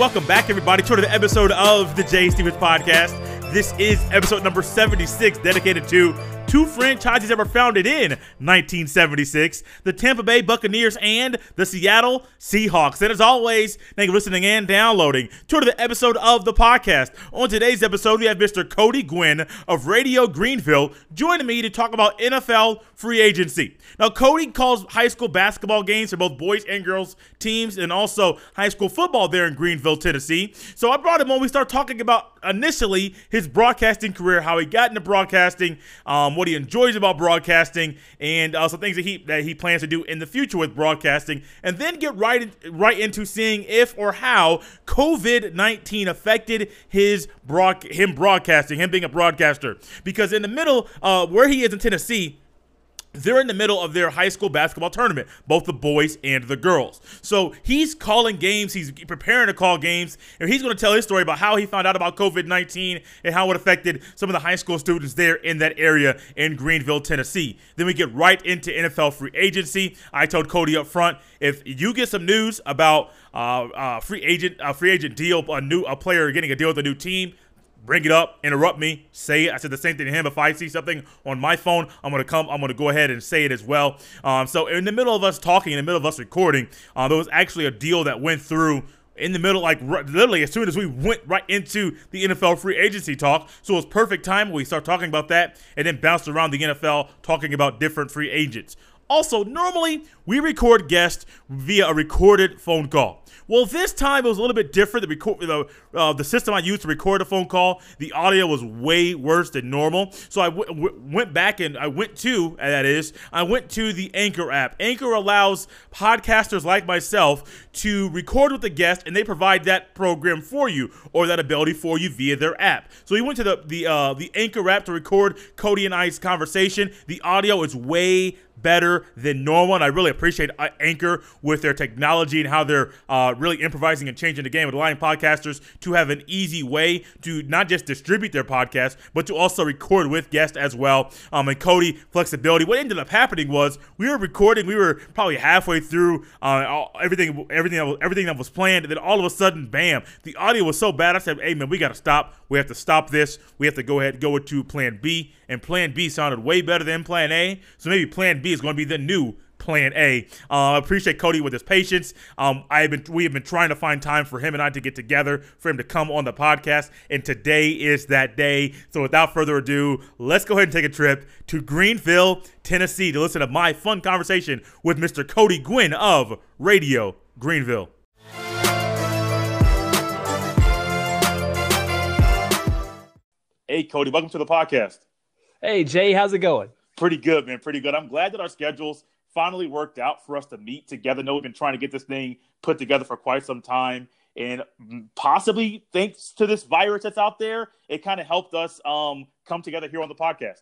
Welcome back, everybody, to another episode of the Jay Stephens Podcast. This is episode number 76, dedicated to two franchises were founded in 1976 the Tampa Bay Buccaneers and the Seattle Seahawks. And as always, thank you for listening and downloading to the episode of the podcast. On today's episode, we have Mr. Cody Guinn of Radio Greenville joining me to talk about NFL free agency. Now, Cody calls high school basketball games for both boys and girls teams and also high school football there in Greenville, Tennessee. So I brought him on. We start talking about initially his broadcasting career, how he got into broadcasting, um, what he enjoys about broadcasting, and uh, some things that he that he plans to do in the future with broadcasting, and then get right right into seeing if or how COVID nineteen affected his broad him broadcasting, him being a broadcaster, because in the middle uh, where he is in Tennessee they're in the middle of their high school basketball tournament, both the boys and the girls. So he's calling games, he's preparing to call games, and he's going to tell his story about how he found out about COVID 19 and how it affected some of the high school students there in that area in Greenville, Tennessee. Then we get right into NFL free agency. I told Cody up front if you get some news about uh, uh, free agent, a free agent deal, a new a player getting a deal with a new team, bring it up, interrupt me, say it. I said the same thing to him. If I see something on my phone, I'm gonna come. I'm gonna go ahead and say it as well. Um, so in the middle of us talking, in the middle of us recording, uh, there was actually a deal that went through in the middle, like literally as soon as we went right into the NFL free agency talk. So it was perfect time. We start talking about that and then bounced around the NFL talking about different free agents. Also, normally we record guests via a recorded phone call. Well, this time it was a little bit different. The record, the, uh, the system I used to record a phone call, the audio was way worse than normal. So I w- w- went back and I went to that is I went to the Anchor app. Anchor allows podcasters like myself to record with the guest, and they provide that program for you or that ability for you via their app. So we went to the the uh, the Anchor app to record Cody and I's conversation. The audio is way better than normal. And I really appreciate Anchor with their technology and how they're uh, really improvising and changing the game with allowing podcasters to have an easy way to not just distribute their podcast, but to also record with guests as well. Um, and Cody, flexibility. What ended up happening was we were recording, we were probably halfway through uh, everything, everything, that was, everything that was planned, and then all of a sudden, bam, the audio was so bad. I said, "Hey man, we got to stop. We have to stop this. We have to go ahead and go to Plan B." And Plan B sounded way better than Plan A, so maybe Plan B is going to be the new plan A. I Uh, appreciate Cody with his patience. Um, I have been we have been trying to find time for him and I to get together for him to come on the podcast, and today is that day. So without further ado, let's go ahead and take a trip to Greenville, Tennessee, to listen to my fun conversation with Mr. Cody Guinn of Radio Greenville. Hey, Cody, welcome to the podcast. Hey, Jay, how's it going? Pretty good, man. Pretty good. I'm glad that our schedules finally worked out for us to meet together. I know we've been trying to get this thing put together for quite some time. And possibly thanks to this virus that's out there, it kind of helped us um, come together here on the podcast.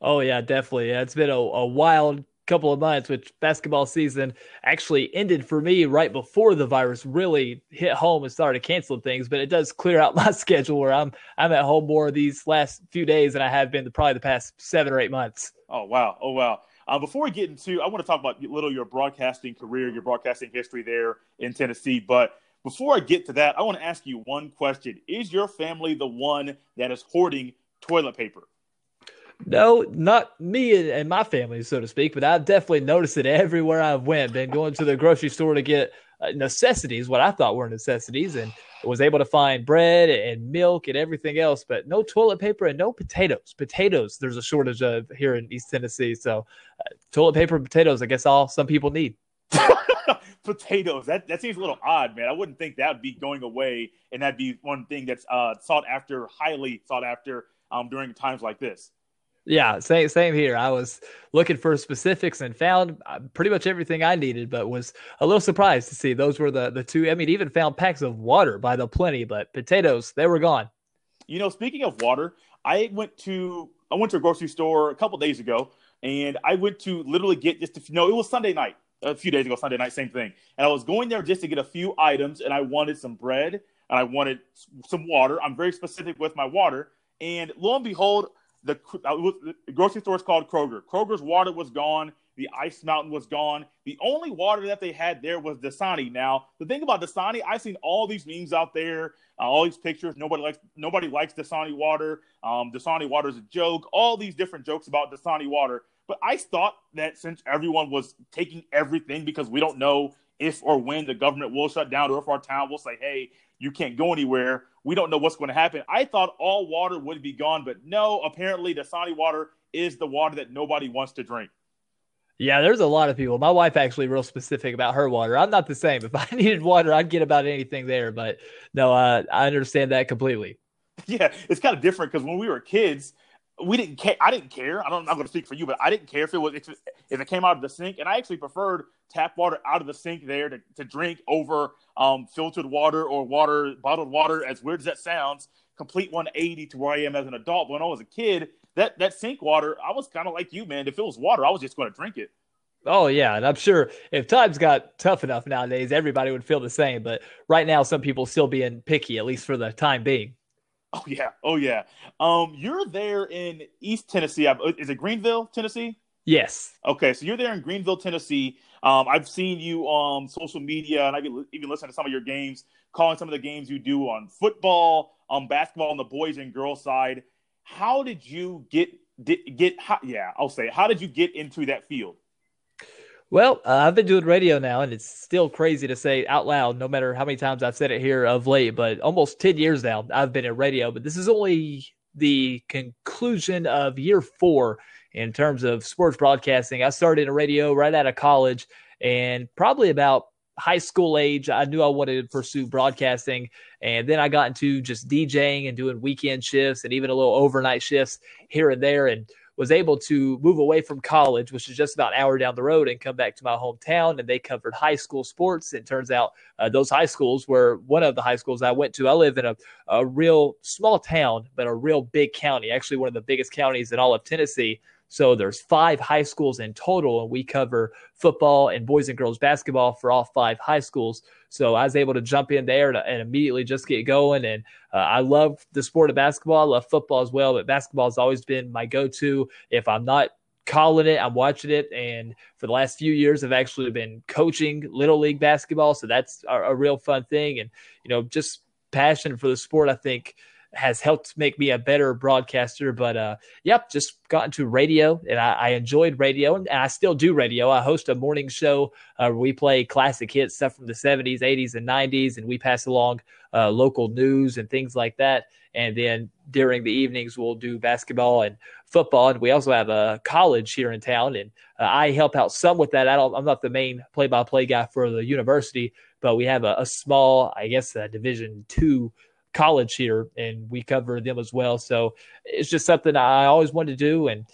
Oh, yeah, definitely. Yeah, it's been a, a wild couple of months, which basketball season actually ended for me right before the virus really hit home and started canceling things. But it does clear out my schedule where I'm I'm at home more these last few days than I have been the, probably the past seven or eight months. Oh wow! Oh wow! Uh, before we get into, I want to talk about a little your broadcasting career, your broadcasting history there in Tennessee. But before I get to that, I want to ask you one question: Is your family the one that is hoarding toilet paper? No, not me and, my family, so to speak, but I've definitely noticed it everywhere I've went. Been going to the grocery store to get uh, necessities, what I thought were necessities, and was able to find bread and milk and everything else, but no toilet paper and no potatoes. Potatoes, there's a shortage of here in East Tennessee. So, uh, toilet paper and potatoes, I guess all some people need. potatoes. That that seems a little odd, man. I wouldn't think that would be going away, and that'd be one thing that's uh, sought after, highly sought after um, during times like this. Yeah, same same here. I was looking for specifics and found uh, pretty much everything I needed, but was a little surprised to see those were the the two. I mean, even found packs of water by the plenty, but potatoes they were gone. You know, speaking of water, I went to I went to a grocery store a couple days ago, and I went to literally get just to, no, it was Sunday night a few days ago, Sunday night, same thing. And I was going there just to get a few items, and I wanted some bread and I wanted some water. I'm very specific with my water, and lo and behold the, uh, the grocery store is called Kroger. Kroger's water was gone. The ice mountain was gone. The only water that they had there was Dasani. Now, the thing about Dasani, I've seen all these memes out there, uh, all these pictures. Nobody likes nobody likes Dasani water. Um, Dasani water is a joke. All these different jokes about Dasani water. But I thought that since everyone was taking everything because we don't know if or when the government will shut down or if our town will say, hey, you can't go anywhere. We don't know what's going to happen. I thought all water would be gone, but no, apparently Dasani water is the water that nobody wants to drink. Yeah, there's a lot of people. My wife actually real specific about her water. I'm not the same. If I needed water, I'd get about anything there. But no, uh, I understand that completely. Yeah, it's kind of different because when we were kids, we didn't care. I didn't care. I don't. I'm not going to speak for you, but I didn't care if it was if, if it came out of the sink, and I actually preferred tap water out of the sink there to, to drink over um, filtered water or water bottled water. As weird as that sounds, complete 180 to where I am as an adult. But when I was a kid, that that sink water, I was kind of like you, man. If it was water, I was just going to drink it. Oh yeah, and I'm sure if times got tough enough nowadays, everybody would feel the same. But right now, some people still being picky, at least for the time being. Oh yeah, oh yeah. Um, you're there in East Tennessee. Is it Greenville, Tennessee? Yes. Okay, so you're there in Greenville, Tennessee. Um, I've seen you on social media, and I've even listened to some of your games, calling some of the games you do on football, on basketball, on the boys and girls side. How did you get get? How, yeah, I'll say. How did you get into that field? Well, uh, I've been doing radio now, and it's still crazy to say out loud, no matter how many times I've said it here of late, but almost 10 years now I've been in radio. But this is only the conclusion of year four in terms of sports broadcasting. I started in radio right out of college, and probably about high school age, I knew I wanted to pursue broadcasting. And then I got into just DJing and doing weekend shifts and even a little overnight shifts here and there. And was able to move away from college, which is just about an hour down the road, and come back to my hometown. And they covered high school sports. And turns out uh, those high schools were one of the high schools I went to. I live in a, a real small town, but a real big county, actually one of the biggest counties in all of Tennessee. So there's five high schools in total, and we cover football and boys and girls basketball for all five high schools. So I was able to jump in there and immediately just get going. And uh, I love the sport of basketball. I love football as well, but basketball has always been my go-to. If I'm not calling it, I'm watching it. And for the last few years, I've actually been coaching little league basketball. So that's a, a real fun thing. And, you know, just passion for the sport, I think – has helped make me a better broadcaster. But uh, yep, just got into radio and I, I, enjoyed radio and I still do radio. I host a morning show uh, where we play classic hits, stuff from the 70s, 80s, and 90s, and we pass along uh, local news and things like that. And then during the evenings, we'll do basketball and football. And we also have a college here in town, and uh, I help out some with that. I don't, I'm not the main play-by-play guy for the university, but we have a, a small, I guess, a Division two college here, and we cover them as well. So it's just something I always wanted to do, and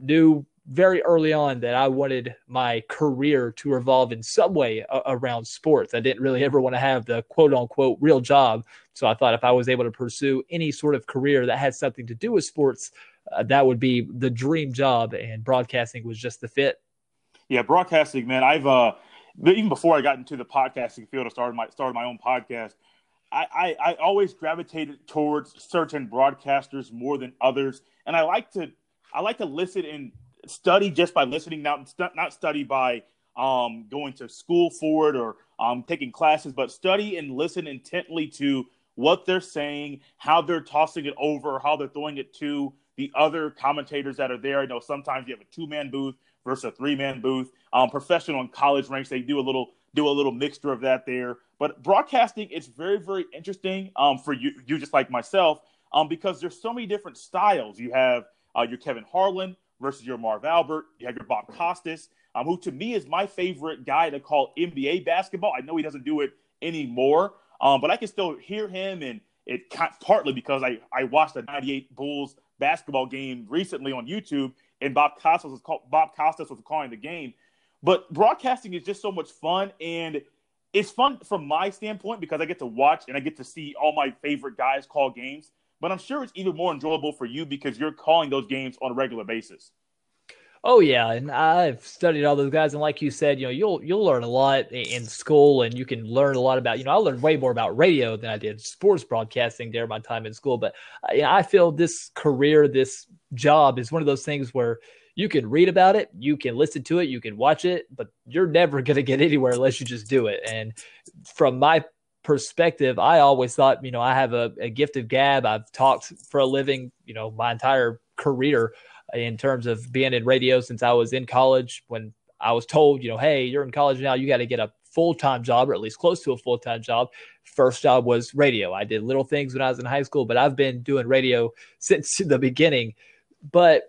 knew very early on that I wanted my career to revolve in some way around sports. I didn't really ever want to have the quote unquote real job. So I thought if I was able to pursue any sort of career that had something to do with sports, uh, that would be the dream job. And broadcasting was just the fit. Yeah, broadcasting, man. I've uh, even before I got into the podcasting field, I started my started my own podcast. I, I, I always gravitated towards certain broadcasters more than others, and I like to I like to listen and study just by listening, not not study by um, going to school for it or um, taking classes, but study and listen intently to what they're saying, how they're tossing it over, how they're throwing it to the other commentators that are there. I know sometimes you have a two man booth versus a three man booth. Um, professional and college ranks, they do a little do a little mixture of that there. But broadcasting, it's very, very interesting um, for you, you just like myself, um, because there's so many different styles. You have uh, your Kevin Harlan versus your Marv Albert. You have your Bob Costas, um, who to me is my favorite guy to call NBA basketball. I know he doesn't do it anymore, um, but I can still hear him, and it partly because I, I watched the '98 Bulls basketball game recently on YouTube, and Bob Costas was call, Bob Costas was calling the game. But broadcasting is just so much fun, and it's fun from my standpoint because I get to watch and I get to see all my favorite guys call games. But I'm sure it's even more enjoyable for you because you're calling those games on a regular basis. Oh yeah, and I've studied all those guys, and like you said, you know, you'll you'll learn a lot in school, and you can learn a lot about. You know, I learned way more about radio than I did sports broadcasting during my time in school. But uh, you know, I feel this career, this job, is one of those things where you can read about it, you can listen to it, you can watch it, but you're never going to get anywhere unless you just do it. And from my perspective, I always thought, you know, I have a, a gift of gab. I've talked for a living, you know, my entire career in terms of being in radio since I was in college. When I was told, you know, hey, you're in college now, you got to get a full time job or at least close to a full time job. First job was radio. I did little things when I was in high school, but I've been doing radio since the beginning. But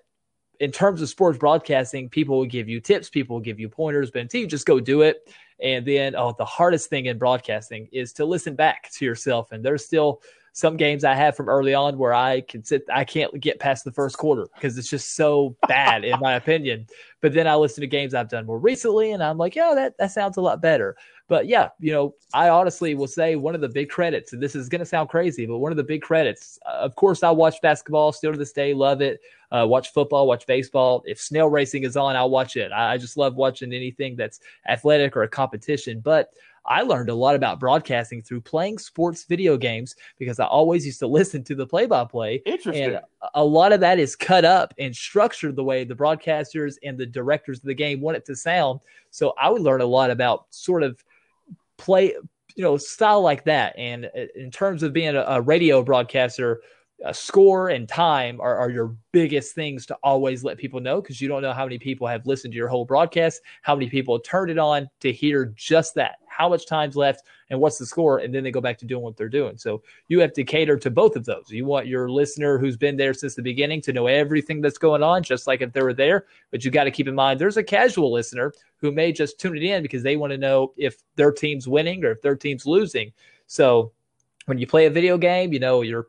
in terms of sports broadcasting, people will give you tips, people will give you pointers, but until you just go do it. And then, oh, the hardest thing in broadcasting is to listen back to yourself. And there's still some games I have from early on where I can sit, I can't get past the first quarter because it's just so bad in my opinion. But then I listen to games I've done more recently, and I'm like, yeah, that that sounds a lot better. But yeah, you know, I honestly will say one of the big credits, and this is going to sound crazy, but one of the big credits, uh, of course, I watch basketball still to this day, love it. Uh, watch football, watch baseball. If snail racing is on, I'll watch it. I, I just love watching anything that's athletic or a competition. But I learned a lot about broadcasting through playing sports video games because I always used to listen to the play by play. Interesting. And a lot of that is cut up and structured the way the broadcasters and the directors of the game want it to sound. So I would learn a lot about sort of play, you know, style like that. And uh, in terms of being a, a radio broadcaster, score and time are, are your biggest things to always let people know because you don't know how many people have listened to your whole broadcast, how many people turned it on to hear just that, how much time's left, and what's the score, and then they go back to doing what they're doing. So you have to cater to both of those. You want your listener who's been there since the beginning to know everything that's going on, just like if they were there. But you got to keep in mind there's a casual listener who may just tune it in because they want to know if their team's winning or if their team's losing. So when you play a video game, you know, you're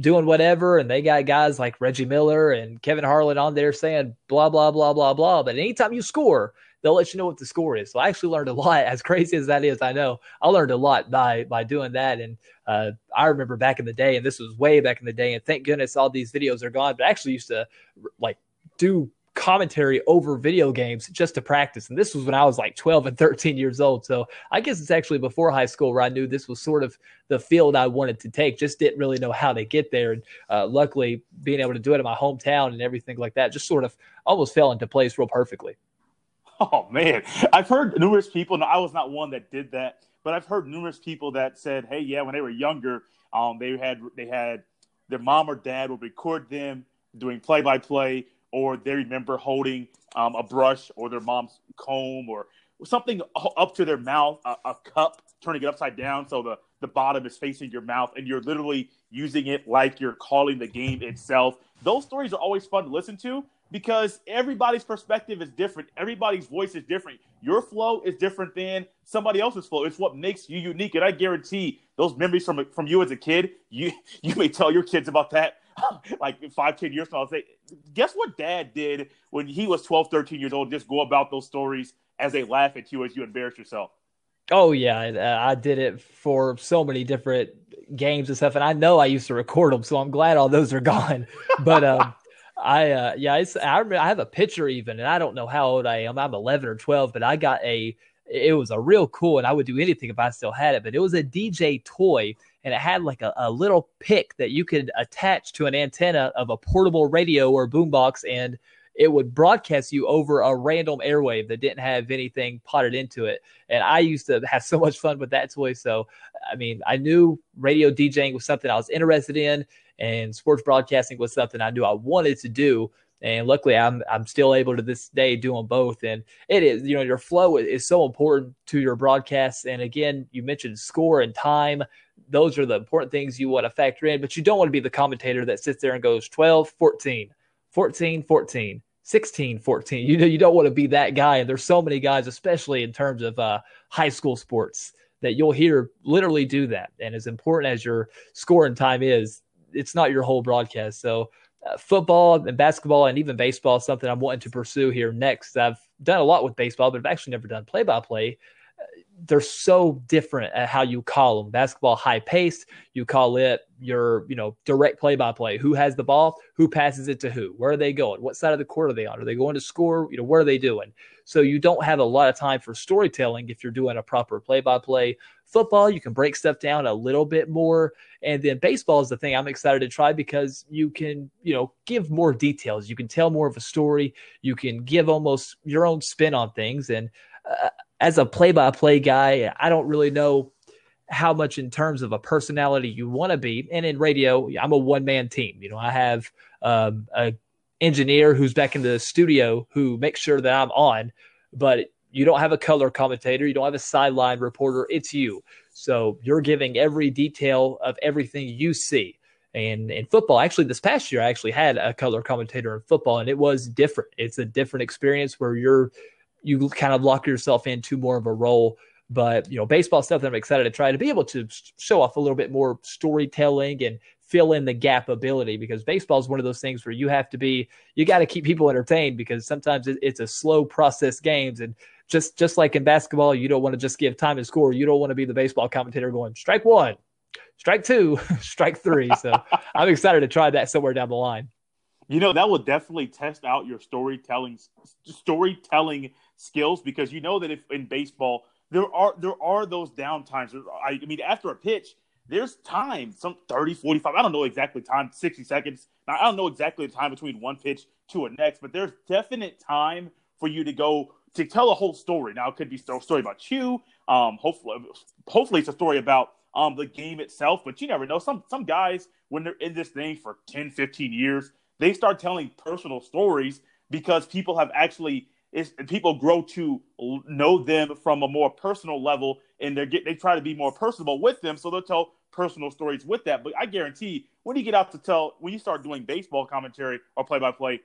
doing whatever, and they got guys like Reggie Miller and Kevin Harlan on there saying blah blah blah blah blah. But anytime you score, they'll let you know what the score is. So I actually learned a lot. As crazy as that is, I know I learned a lot by by doing that. And uh, I remember back in the day, and this was way back in the day. And thank goodness all these videos are gone. But I actually used to like do commentary over video games just to practice. And this was when I was like 12 and 13 years old. So I guess it's actually before high school where I knew this was sort of the field I wanted to take. Just didn't really know how to get there. And uh, luckily, being able to do it in my hometown and everything like that just sort of almost fell into place real perfectly. Oh, man. I've heard numerous people, and I was not one that did that, but I've heard numerous people that said, hey, yeah, when they were younger, um, they had they had their mom or dad would record them doing play by play or they remember holding um, a brush or their mom's comb or something up to their mouth, a, a, cup, turning it upside down so the, the bottom is facing your mouth, and you're literally using it like you're calling the game itself. Those stories are always fun to listen to because everybody's perspective is different. Everybody's voice is different. Your flow is different than somebody else's flow. It's what makes you unique. And I guarantee those memories from from you as a kid, you you may tell your kids about that like five, ten years from now, I'll say, guess what dad did when he was 12, 13 years old? Just go about those stories as they laugh at you as you embarrass yourself. Oh yeah, uh, I did it for so many different games and stuff, and I know I used to record them, so I'm glad all those are gone. But um, I uh, yeah, I remember I have a picture even, and I don't know how old I am. I'm 11 or 12, but I got a. It was a real cool, and I would do anything if I still had it. But it was a DJ toy and it had like a, a little pick that you could attach to an antenna of a portable radio or boombox and it would broadcast you over a random airwave that didn't have anything potted into it. And I used to have so much fun with that toy. So, I mean, I knew radio DJing was something I was interested in, and sports broadcasting was something I knew I wanted to do. And luckily, I'm I'm still able to this day doing both. And it is, you know, your flow is so important to your broadcasts. And again, you mentioned score and time those are the important things you want to factor in, but you don't want to be the commentator that sits there and goes 12, 14, 14, 14, 16, 14. You know, you don't want to be that guy. And there's so many guys, especially in terms of uh, high school sports, that you'll hear literally do that. And as important as your scoring time is, it's not your whole broadcast. So, uh, football and basketball and even baseball is something I'm wanting to pursue here next. I've done a lot with baseball, but I've actually never done play by play they're so different at how you call them. Basketball high paced, you call it your, you know, direct play by play. Who has the ball? Who passes it to who? Where are they going? What side of the court are they on? Are they going to score? You know, what are they doing? So you don't have a lot of time for storytelling if you're doing a proper play by play. Football, you can break stuff down a little bit more. And then baseball is the thing I'm excited to try because you can, you know, give more details. You can tell more of a story. You can give almost your own spin on things. And uh, as a play by play guy, I don't really know how much in terms of a personality you want to be. And in radio, I'm a one man team. You know, I have um, a engineer who's back in the studio who makes sure that I'm on, but you don't have a color commentator, you don't have a sideline reporter. It's you. So you're giving every detail of everything you see. And in football, actually, this past year, I actually had a color commentator in football, and it was different. It's a different experience where you're you kind of lock yourself into more of a role. But you know, baseball stuff that I'm excited to try to be able to show off a little bit more storytelling and fill in the gap ability because baseball is one of those things where you have to be you got to keep people entertained because sometimes it's a slow process games. And just just like in basketball you don't want to just give time to score. You don't want to be the baseball commentator going strike one strike two strike three. So i'm excited to try that somewhere down the line. You know that will definitely test out your storytelling storytelling skills because you know that if in baseball there are there are those down times. I, mean, after a pitch, there's time, some 30, 45, I don't know exactly time, 60 seconds. Now, I don't know exactly the time between one pitch to a next, but there's definite time for you to go to tell a whole story. Now, it could be a story about you. Um, hopefully, hopefully it's a story about um, the game itself, but you never know. Some some guys, when they're in this thing for 10, 15 years, they start telling personal stories because people have actually is people grow to know them from a more personal level and they get they try to be more personable with them so they'll tell personal stories with that. But i guarantee when you get out to tell when you start doing baseball commentary or play by play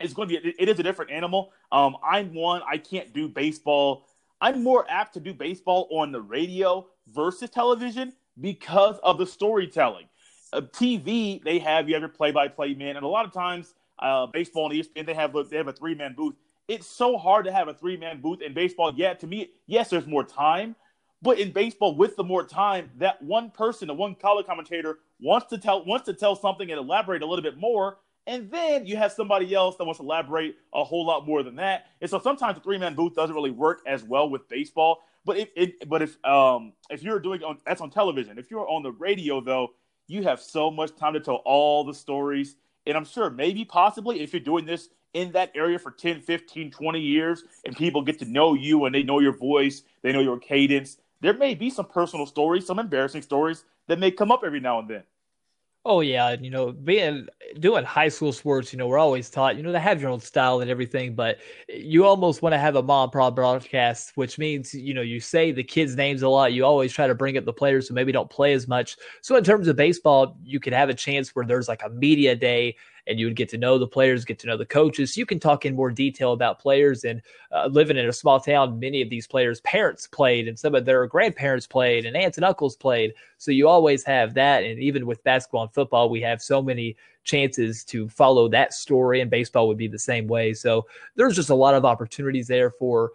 it's going to be it is a different animal. Um i'm one i can't do baseball. I'm more apt to do baseball on the radio versus television because of the storytelling. Uh, tv they have you have your play by play man and a lot of times uh, baseball and ESPN, they have they have a three man booth it's so hard to have a three man booth in baseball. Yeah, to me, yes, there's more time, but in baseball, with the more time, that one person, the one color commentator, wants to tell wants to tell something and elaborate a little bit more, and then you have somebody else that wants to elaborate a whole lot more than that. And so sometimes the three man booth doesn't really work as well with baseball. But if it, but if um if you're doing on that's on television, if you're on the radio though, you have so much time to tell all the stories. And I'm sure maybe possibly if you're doing this in that area for 10, 15, 20 years and people get to know you and they know your voice, they know your cadence, there may be some personal stories, some embarrassing stories that may come up every now and then. Oh yeah, you know, being doing high school sports, you know, we're always taught, you know, to have your own style and everything, but you almost want to have a mom prod broadcast, which means, you know, you say the kids' names a lot. You always try to bring up the players who maybe don't play as much. So in terms of baseball, you could have a chance where there's like a media day and you would get to know the players, get to know the coaches. You can talk in more detail about players. And uh, living in a small town, many of these players' parents played, and some of their grandparents played, and aunts and uncles played. So you always have that. And even with basketball and football, we have so many chances to follow that story, and baseball would be the same way. So there's just a lot of opportunities there for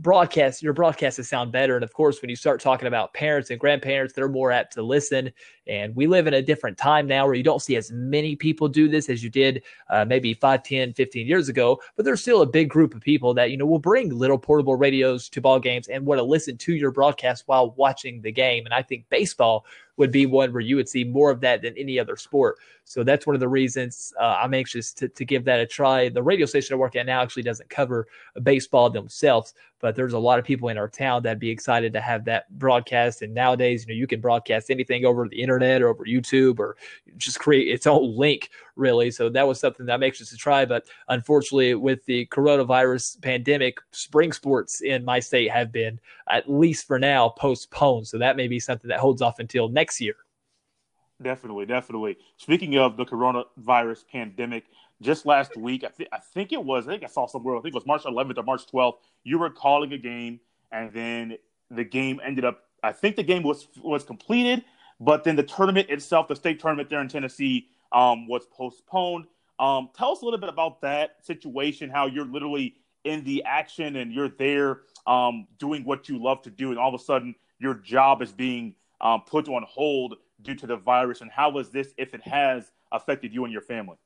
broadcast your broadcasts to sound better. And of course when you start talking about parents and grandparents they're more apt to listen. And we live in a different time now where you don't see as many people do this as you did uh, maybe 5 10 15 years ago but there's still a big group of people that you know will bring little portable radios to ball games and want to listen to your broadcast while watching the game. And i think baseball would be one where you would see more of that than any other sport. So that's one of the reasons uh, I'm anxious to, to give that a try. The radio station I work at now actually doesn't cover baseball themselves, but there's a lot of people in our town that'd be excited to have that broadcast. And nowadays, you know, you can broadcast anything over the internet or over YouTube or just create its own link, really. So that was something that I'm anxious to try. But unfortunately, with the coronavirus pandemic, spring sports in my state have been, at least for now, postponed. So that may be something that holds off until next next year. Definitely, definitely. Speaking of the coronavirus pandemic, just last week, I, th- I think it was, I think I saw somewhere, I think it was March 11th or March 12th, you were calling a game, and then the game ended up, I think the game was was completed, but then the tournament itself, the state tournament there in Tennessee, um, was postponed. Um, tell us a little bit about that situation, how you're literally in the action and you're there um, doing what you love to do, and all of a sudden your job is being um, put on hold due to the virus? And how was this, if it has, affected you and your family?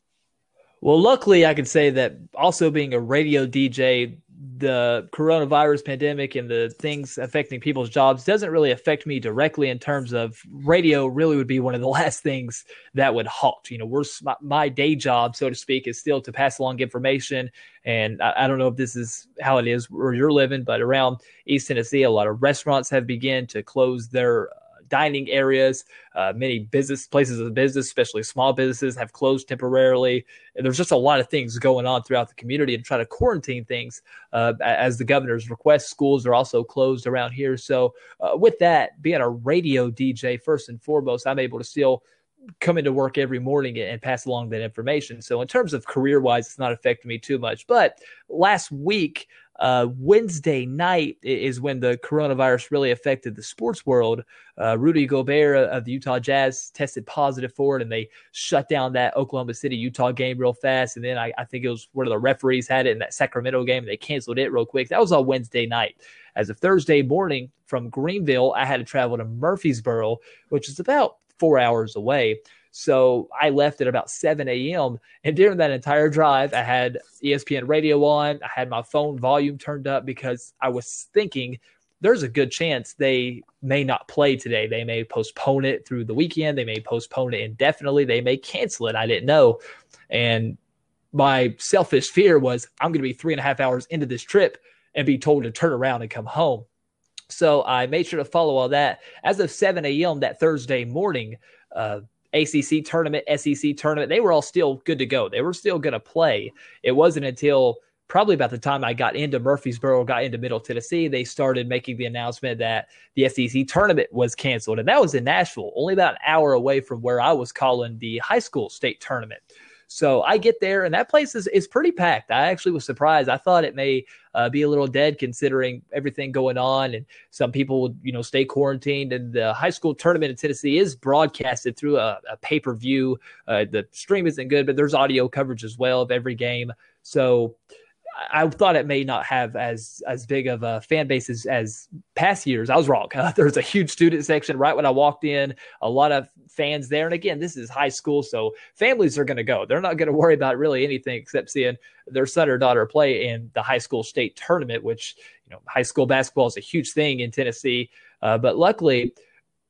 Well, luckily, I could say that also being a radio DJ, the coronavirus pandemic and the things affecting people's jobs doesn't really affect me directly in terms of radio really would be one of the last things that would halt you know we're my, day job so to speak is still to pass along information and I, I, don't know if this is how it is where you're living but around east tennessee a lot of restaurants have begun to close their dining areas. Uh, many business places of business, especially small businesses, have closed temporarily. And there's just a lot of things going on throughout the community and try to quarantine things uh, as the governor's request. Schools are also closed around here. So, uh, with that, being a radio DJ, first and foremost, I'm able to still come into work every morning and pass along that information. So in terms of career wise, it's not affecting me too much. But last week, uh, Wednesday night is when the coronavirus really affected the sports world. Uh, Rudy Gobert of the Utah Jazz tested positive for it, and they shut down that Oklahoma City Utah game real fast. And then I, I, think it was one of the referees had it in that Sacramento game, and they canceled it real quick. That was on Wednesday night. As of Thursday morning from Greenville, I had to travel to Murfreesboro, which is about four hours away. So I left at about 7 a.m. And during that entire drive, I had ESPN radio on. I had my phone volume turned up because I was thinking there's a good chance they may not play today. They may postpone it through the weekend. They may postpone it indefinitely. They may cancel it. I didn't know. And my selfish fear was I'm going to be three and a half hours into this trip and be told to turn around and come home. So I made sure to follow all that. As of 7 a.m. that Thursday morning, uh, ACC tournament, SEC tournament, they were all still good to go. They were still going to play. It wasn't until probably about the time I got into Murfreesboro, got into Middle Tennessee, they started making the announcement that the SEC tournament was canceled. And that was in Nashville, only about an hour away from where I was calling the high school state tournament. So I get there, and that place is, is pretty packed. I actually was surprised. I thought it may uh, be a little dead considering everything going on, and some people would, you know, stay quarantined. And the high school tournament in Tennessee is broadcasted through a, a pay per view. Uh, the stream isn't good, but there's audio coverage as well of every game. So I thought it may not have as as big of a fan base as, as past years. I was wrong. Uh, there's a huge student section right when I walked in. A lot of fans there, and again, this is high school, so families are going to go. They're not going to worry about really anything except seeing their son or daughter play in the high school state tournament, which you know, high school basketball is a huge thing in Tennessee. Uh, but luckily,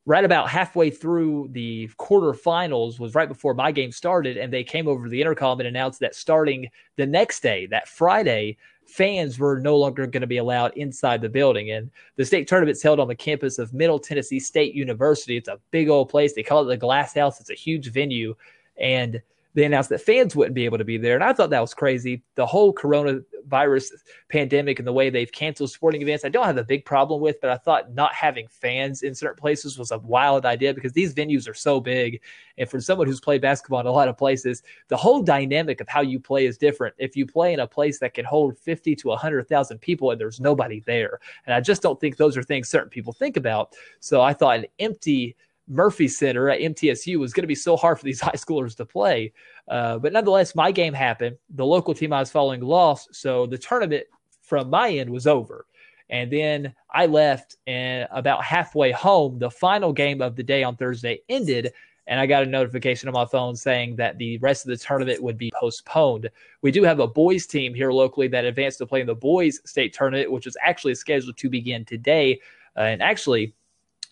right about halfway through the quarterfinals was right before my game started, and they came over to the intercom and announced that starting the next day, that Friday, fans were no longer going to be allowed inside the building. And the state tournament's held on the campus of Middle Tennessee State University. It's a big old place. They call it the Glass House. It's a huge venue. And they announced that fans wouldn't be able to be there. And I thought that was crazy. The whole coronavirus pandemic and the way they've canceled sporting events, I don't have a big problem with, but I thought not having fans in certain places was a wild idea because these venues are so big. And for someone who's played basketball in a lot of places, the whole dynamic of how you play is different. If you play in a place that can hold 50 to 100,000 people and there's nobody there. And I just don't think those are things certain people think about. So I thought an empty, Murphy Center at MTSU was going to be so hard for these high schoolers to play. Uh, but nonetheless, my game happened. The local team I was following lost, so the tournament from my end was over. And then I left, and about halfway home, the final game of the day on Thursday ended, and I got a notification on my phone saying that the rest of the tournament would be postponed. We do have a boys team here locally that advanced to play in the boys state tournament, which is actually scheduled to begin today. Uh, and actually,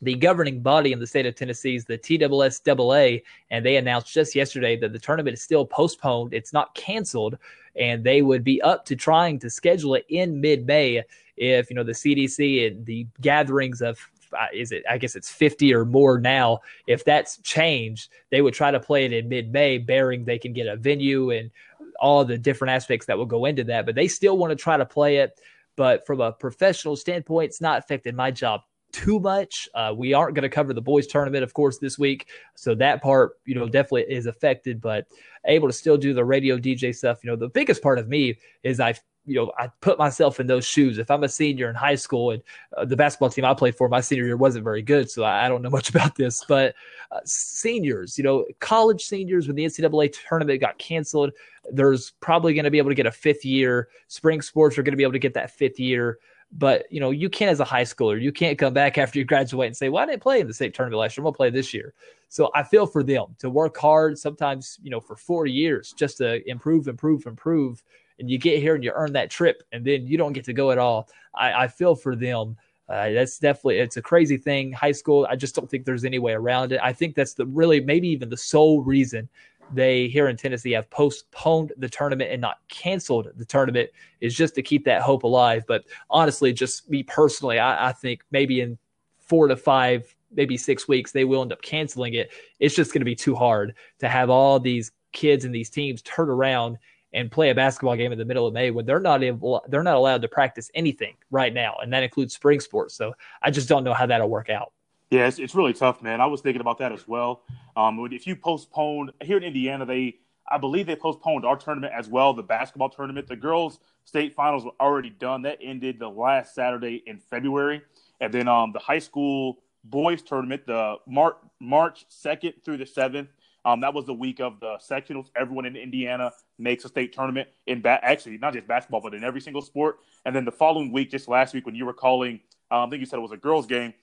the governing body in the state of Tennessee is the TSSAA, and they announced just yesterday that the tournament is still postponed. It's not canceled, and they would be up to trying to schedule it in mid-May if you know the CDC and the gatherings of uh, is it I guess it's 50 or more now. If that's changed, they would try to play it in mid-May, bearing they can get a venue and all the different aspects that will go into that. But they still want to try to play it. But from a professional standpoint, it's not affecting my job too much. Uh, we aren't going to cover the boys tournament, of course, this week, so that part, you know, definitely is affected. But able to still do the radio DJ stuff. You know, the biggest part of me is I you know, I put myself in those shoes. If I'm a senior in high school and uh, the basketball team I played for my senior year wasn't very good, so I, I don't know much about this. But uh, seniors, you know, college seniors when the NCAA tournament got canceled, there's probably going to be able to get a fifth year. Spring sports are going to be able to get that fifth year. But you know, you can't as a high schooler, you can't come back after you graduate and say, "Well, I didn't play in the state tournament last year. I'm gonna play this year." So I feel for them to work hard, sometimes you know, for four years just to improve, improve, improve and you get here and you earn that trip and then you don't get to go at all. I, I feel for them. Uh, that's definitely it's a crazy thing. High school, I just don't think there's any way around it. I think that's the really maybe even the sole reason they here in Tennessee have postponed the tournament and not canceled the tournament is just to keep that hope alive. But honestly, just me personally, I, I think maybe in four to five, maybe six weeks, they will end up canceling it. It's just going to be too hard to have all these kids and these teams turn around and play a basketball game in the middle of May when they're not able, they're not allowed to practice anything right now, and that includes spring sports. So I just don't know how that'll work out. Yeah, it's, it's really tough, man. I was thinking about that as well. Um, if you postpone here in Indiana, they I believe they postponed our tournament as well, the basketball tournament. The girls' state finals were already done. That ended the last Saturday in February, and then um, the high school boys tournament, the March March second through the seventh um, that was the week of the sectionals. Everyone in Indiana makes a state tournament in ba- actually not just basketball, but in every single sport. And then the following week, just last week, when you were calling, um, I think you said it was a girls' game,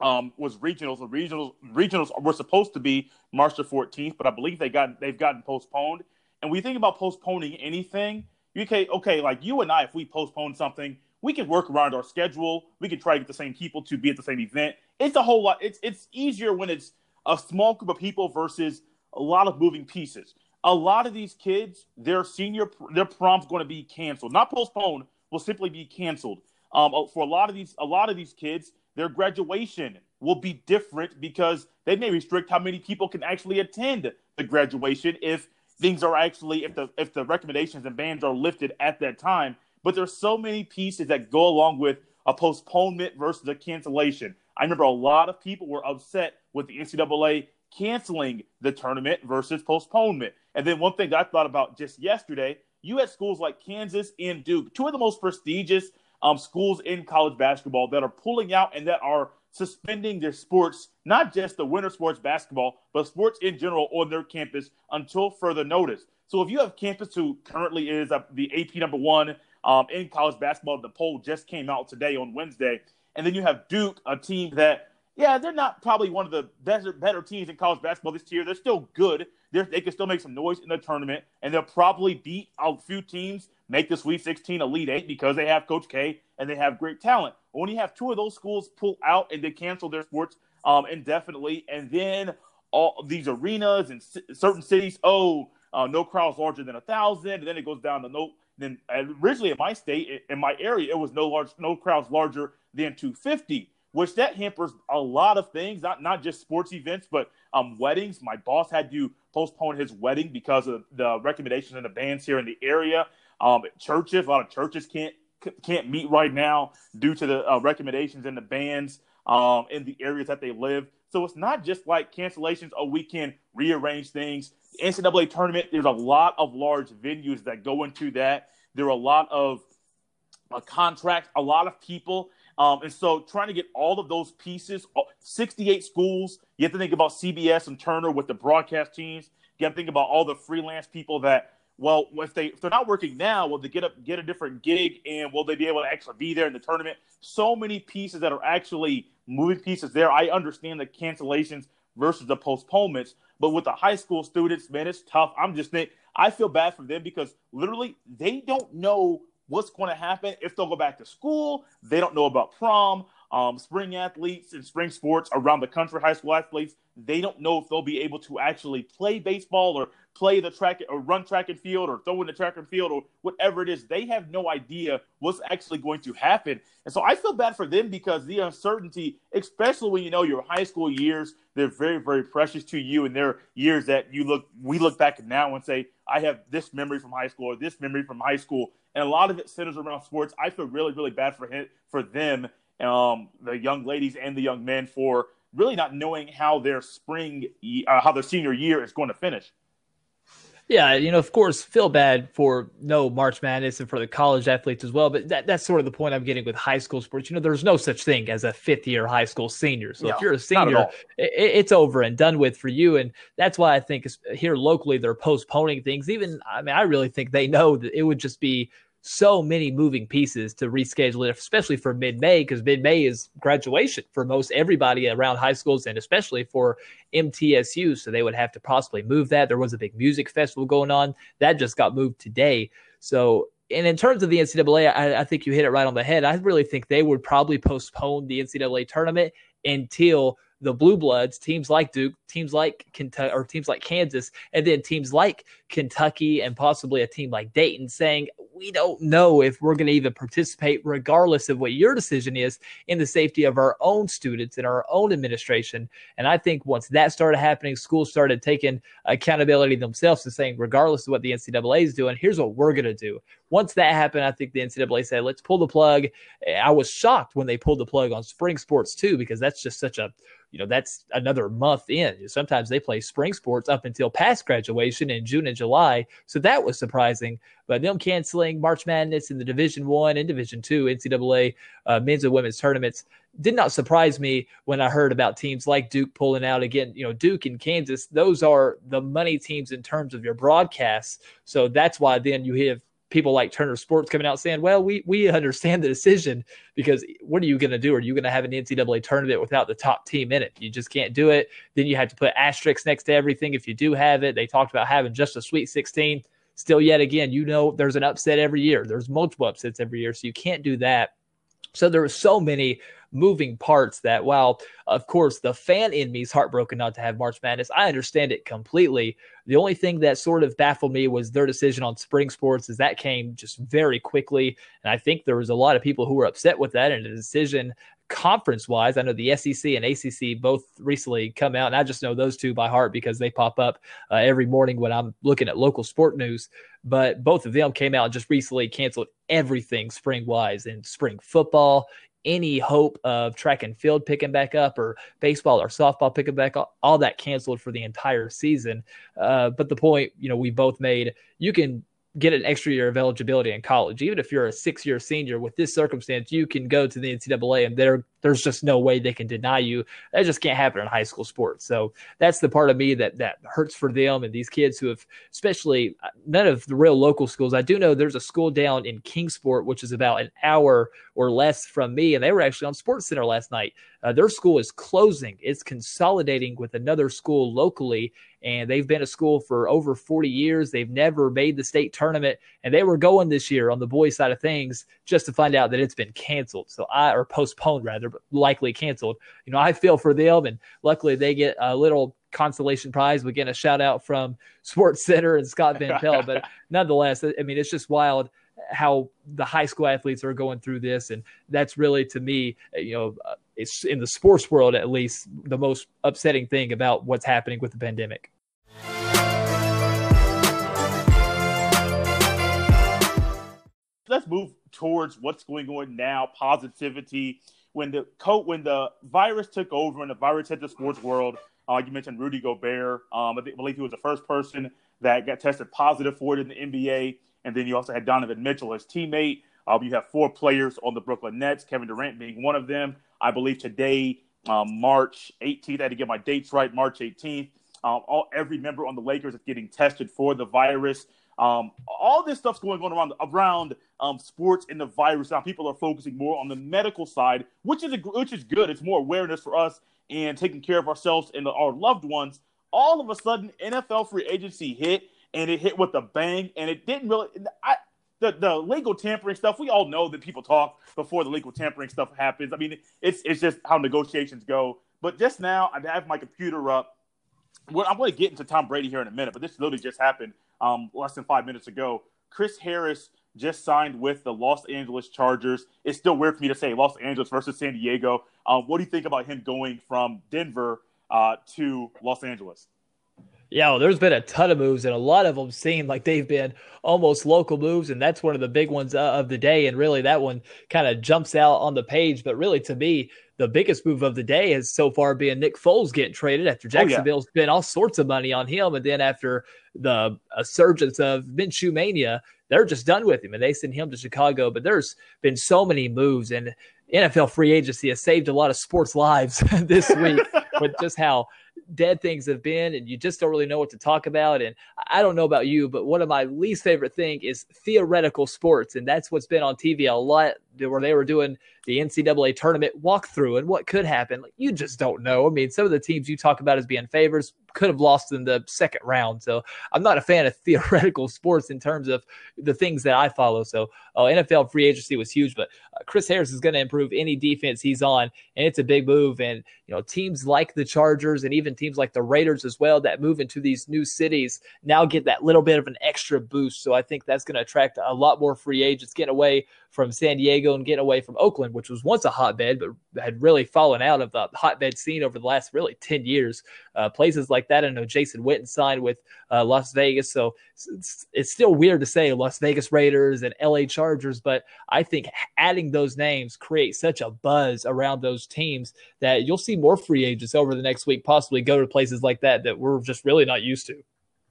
um, was regionals. The regionals regionals were supposed to be March the 14th, but I believe they got they've gotten postponed. And we think about postponing anything. Okay, okay, like you and I, if we postpone something, we can work around our schedule. We can try to get the same people to be at the same event. It's a whole lot. It's it's easier when it's a small group of people versus a lot of moving pieces. A lot of these kids, their senior, their prom's going to be canceled, not postponed, will simply be canceled. Um, uh, for a lot of these, a lot of these kids, their graduation will be different because they may restrict how many people can actually attend the graduation if things are actually if the if the recommendations and bans are lifted at that time. But there's so many pieces that go along with a postponement versus a cancellation. I remember a lot of people were upset with the NCAA canceling the tournament versus postponement. And then one thing I thought about just yesterday, you had schools like Kansas and Duke, two of the most prestigious um, schools in college basketball that are pulling out and that are suspending their sports, not just the winter sports basketball, but sports in general on their Kansas until further notice. So if you have campus who currently is the AP number one um, in college basketball, the poll just came out today on Wednesday, and then you have Duke, a team that yeah, they're not probably one of the better better teams in college basketball this year. They're still good. They're, they can still make some noise in the tournament, and they'll probably beat a few teams, make the Sweet 16, Elite Eight because they have Coach K and they have great talent. When you have two of those schools pull out and they cancel their sports um, indefinitely, and then all these arenas and c- certain cities, oh, uh, no crowds larger than a thousand, and then it goes down to no. Then originally in my state, in my area, it was no large, no crowds larger than 250 which that hampers a lot of things, not not just sports events, but um, weddings. My boss had to postpone his wedding because of the recommendations and the bans here in the area. Um, churches, a lot of churches can't can't meet right now due to the uh, recommendations and the bans um, in the areas that they live. So it's not just like cancellations. Oh, we can rearrange things. The NCAA tournament. There's a lot of large venues that go into that. There are a lot of uh, contracts, a lot of people um, and so trying to get all of those pieces, 68 schools, you have to think about CBS and Turner with the broadcast teams. You have to think about all the freelance people that, well, if they if they're not working now, will they get a get a different gig and will they be able to actually be there in the tournament? So many pieces that are actually moving pieces there. I understand the cancellations versus the postponements, but with the high school students, man, it's tough. I'm just think I feel bad for them because literally they don't know what's going to happen if they'll go back to school. They don't know about prom. Um, spring athletes and spring sports around the country, high school athletes, they don't know if they'll be able to actually play baseball or play the track or run track and field or throw in the track and field or whatever it is. They have no idea what's actually going to happen. And so I feel bad for them because the uncertainty, especially when you know your high school years, they're very, very precious to you. And they're years that you look, we look back now and say, I have this memory from high school or this memory from high school and a lot of it centers around sports. I feel really, really bad for him, for them, um, the young ladies and the young men, for really not knowing how their spring, uh, how their senior year is going to finish. Yeah, you know, of course, feel bad for no March Madness and for the college athletes as well. But that, that's sort of the point I'm getting with high school sports. You know, there's no such thing as a fifth year high school senior. So if you're a senior, it, it's over and done with for you. And that's why I think here locally they're postponing things. Even, I mean, I really think they know that it would just be so many moving pieces to reschedule it, especially for mid May, because mid May is graduation for most everybody around high schools and especially for MTSU. So they would have to possibly move that. There was a big music festival going on that just got moved today. So, and in terms of the NCAA, I, I think you hit it right on the head. I really think they would probably postpone the NCAA tournament until the blue bloods teams like duke teams like kentucky or teams like kansas and then teams like kentucky and possibly a team like dayton saying we don't know if we're going to even participate regardless of what your decision is in the safety of our own students and our own administration. And i think once that started happening schools started taking accountability themselves and saying regardless of what the ncaa is doing here's what we're going to do once that happened, I think the NCAA said, let's pull the plug. I was shocked when they pulled the plug on spring sports too, because that's just such a you know that's another month in. Sometimes they play spring sports up until past graduation in June and July, so that was surprising. But them canceling March Madness in the Division One and Division Two NCAA uh, men's and women's tournaments did not surprise me when I heard about teams like Duke pulling out again. You know, Duke and Kansas; those are the money teams in terms of your broadcasts. So that's why then you have people like Turner Sports coming out saying, "Well, we we understand the decision because what are you going to do? Are you going to have an NCAA tournament without the top team in it? You just can't do it. Then you have to put asterisks next to everything if you do have it. They talked about having just a Sweet 16. Still, yet again, you know, there's an upset every year. There's multiple upsets every year, so you can't do that. So there were so many moving parts that while of course the fan in me is heartbroken not to have March Madness, I understand it completely. The only thing that sort of baffled me was their decision on spring sports, as that came just very quickly, and I think there was a lot of people who were upset with that and the decision conference wise. I know the SEC and ACC both recently come out, and I just know those two by heart because they pop up uh, every morning when I'm looking at local sport news. But both of them came out just recently canceled everything spring wise and spring football, any hope of track and field picking back up or baseball or softball picking back up. All that canceled for the entire season. Uh, but the point, you know, we both made, you can get an extra year of eligibility in college. Even if you're a six year senior with this circumstance, you can go to the NCAA and there there's just no way they can deny you. That just can't happen in high school sports. So that's the part of me that that hurts for them and these kids who have, especially uh, none of the real local schools. I do know there's a school down in Kingsport, which is about an hour or less from me, and they were actually on Sports Center last night. Uh, their school is closing. It's consolidating with another school locally, and they've been a school for over 40 years. They've never made the state tournament, and they were going this year on the boys' side of things just to find out that it's been canceled. So I or postponed rather, but likely canceled. You know, I feel for them, and luckily they get a little consolation prize. We get a shout out from Sports Center and Scott Van Pelt, but nonetheless, I mean, it's just wild how the high school athletes are going through this, and that's really to me, you know, uh, it's in the sports world at least the most upsetting thing about what's happening with the pandemic. Let's move towards what's going on now, positivity. When the coat, when the virus took over and the virus hit the sports world, uh, you mentioned Rudy Gobert. Um, I believe he was the first person that got tested positive for it in the NBA. And then you also had Donovan Mitchell, his teammate. Uh, you have four players on the Brooklyn Nets, Kevin Durant being one of them. I believe today, um, March 18th, I had to get my dates right, March 18th. Um, all every member on the Lakers is getting tested for the virus. Um, all this stuff's going on around around um, sports and the virus. Now people are focusing more on the medical side, which is a, which is good. It's more awareness for us and taking care of ourselves and our loved ones. All of a sudden, NFL free agency hit, and it hit with a bang, and it didn't really. I, the, the legal tampering stuff, we all know that people talk before the legal tampering stuff happens. I mean, it's it's just how negotiations go. But just now, I have my computer up. Well, I'm going to get into Tom Brady here in a minute, but this literally just happened um, less than five minutes ago. Chris Harris just signed with the Los Angeles Chargers. It's still weird for me to say Los Angeles versus San Diego. Um, what do you think about him going from Denver uh, to Los Angeles? Yeah, well, there's been a ton of moves, and a lot of them seem like they've been almost local moves, and that's one of the big ones uh, of the day. And really, that one kind of jumps out on the page. But really, to me, the biggest move of the day has so far been Nick Foles getting traded after Jacksonville's oh, yeah. spent all sorts of money on him, and then after the surgence of Minshew mania, they're just done with him, and they send him to Chicago. But there's been so many moves, and NFL free agency has saved a lot of sports lives this week with just how dead things have been and you just don't really know what to talk about and i don't know about you but one of my least favorite thing is theoretical sports and that's what's been on tv a lot where they were doing the ncaa tournament walkthrough and what could happen? Like, you just don't know. I mean some of the teams you talk about as being favors could have lost in the second round so i'm not a fan of theoretical sports in terms of the things that i follow so uh, nfl free agency was huge but uh, chris harris is going to improve any defense he's on and it's a big move and you know teams like the chargers and even teams like the Raiders as well that move into these new cities now get that little bit of an extra boost. So I think that's going to attract a lot more free agents getting away from San Diego and getting away from Oakland, which was once a hotbed, but had really fallen out of the hotbed scene over the last really 10 years. Uh, places like that. I know Jason Witten signed with uh, Las Vegas. So it's, it's still weird to say Las Vegas Raiders and LA Chargers, but I think adding those names creates such a buzz around those teams that you'll see more free agents over the next week possibly go to places like that that we're just really not used to.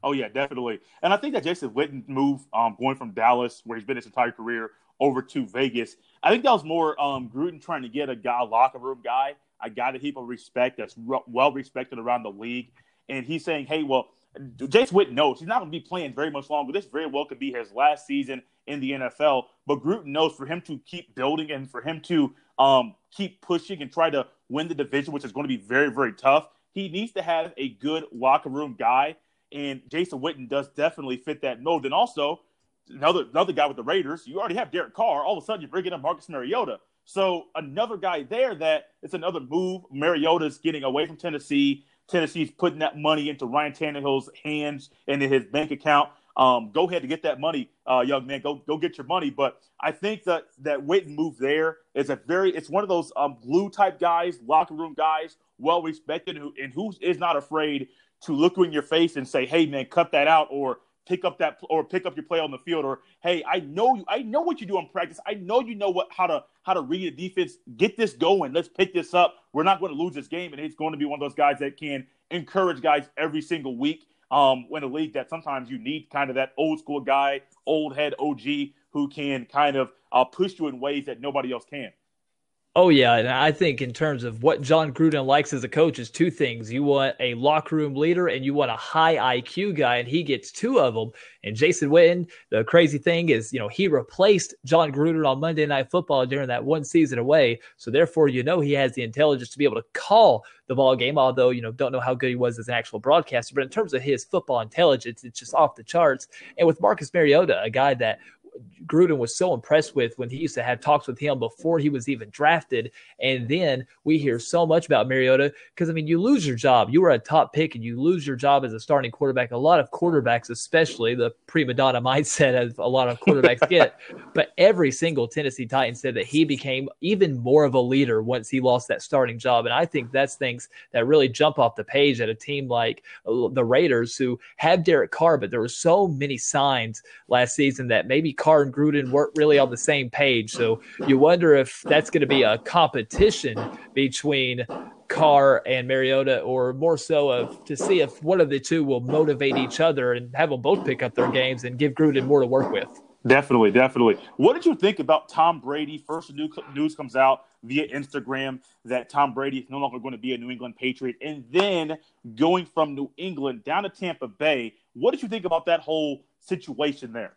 Oh yeah, definitely. And I think that Jason Witten move um, going from Dallas, where he's been his entire career, over to Vegas. I think that was more um, Gruden trying to get a guy, locker room guy, I got a guy that people respect, that's re- well respected around the league. And he's saying, hey, well, Jason Witten knows he's not going to be playing very much longer. This very well could be his last season in the NFL. But Gruden knows for him to keep building and for him to um, keep pushing and try to win the division, which is going to be very, very tough, he needs to have a good locker room guy. And Jason Witten does definitely fit that mold. And also, another another guy with the Raiders. You already have Derek Carr. All of a sudden, you're bringing up Marcus Mariota. So another guy there that it's another move. Mariota's getting away from Tennessee. Tennessee's putting that money into Ryan Tannehill's hands and in his bank account. Um, go ahead to get that money, uh, young man. Go go get your money. But I think that that Witten move there is a very it's one of those um, glue type guys, locker room guys, well respected, who and who is not afraid to look you in your face and say, "Hey, man, cut that out," or pick up that or pick up your play on the field or hey i know you i know what you do in practice. I know you know what how to how to read a defense. Get this going. Let's pick this up. We're not going to lose this game and he's going to be one of those guys that can encourage guys every single week um when a league that sometimes you need kind of that old school guy old head og who can kind of uh, push you in ways that nobody else can Oh yeah, and I think in terms of what Jon Gruden likes as a coach is two things. You want a locker room leader and you want a high IQ guy, and he gets two of them. And Jason Witten, the crazy thing is, you know, he replaced Jon Gruden on Monday Night Football during that one season away. So therefore, you know, he has the intelligence to be able to call the ball game. Although you know, don't know how good he was as an actual broadcaster, but in terms of his football intelligence, it's just off the charts. And with Marcus Mariota, a guy that Gruden was so impressed with when he used to have talks with him before he was even drafted. And then we hear so much about Mariota because, I mean, you lose your job. You were a top pick and you lose your job as a starting quarterback. A lot of quarterbacks, especially the prima donna mindset as a lot of quarterbacks get. But every single Tennessee Titan said that he became even more of a leader once he lost that starting job. And I think that's things that really jump off the page at a team like uh, the Raiders who have Derek Carr, but there were so many signs last season that maybe Carr and Gruden weren't really on the same page. So you wonder if that's going to be a competition between Carr and Mariota, or more so of to see if one of the two will motivate each other and have them both pick up their games and give Gruden more to work with. Definitely, definitely. What did you think about Tom Brady? First, new news comes out via Instagram that Tom Brady is no longer going to be a New England Patriot, and then going from New England down to Tampa Bay. What did you think about that whole situation there?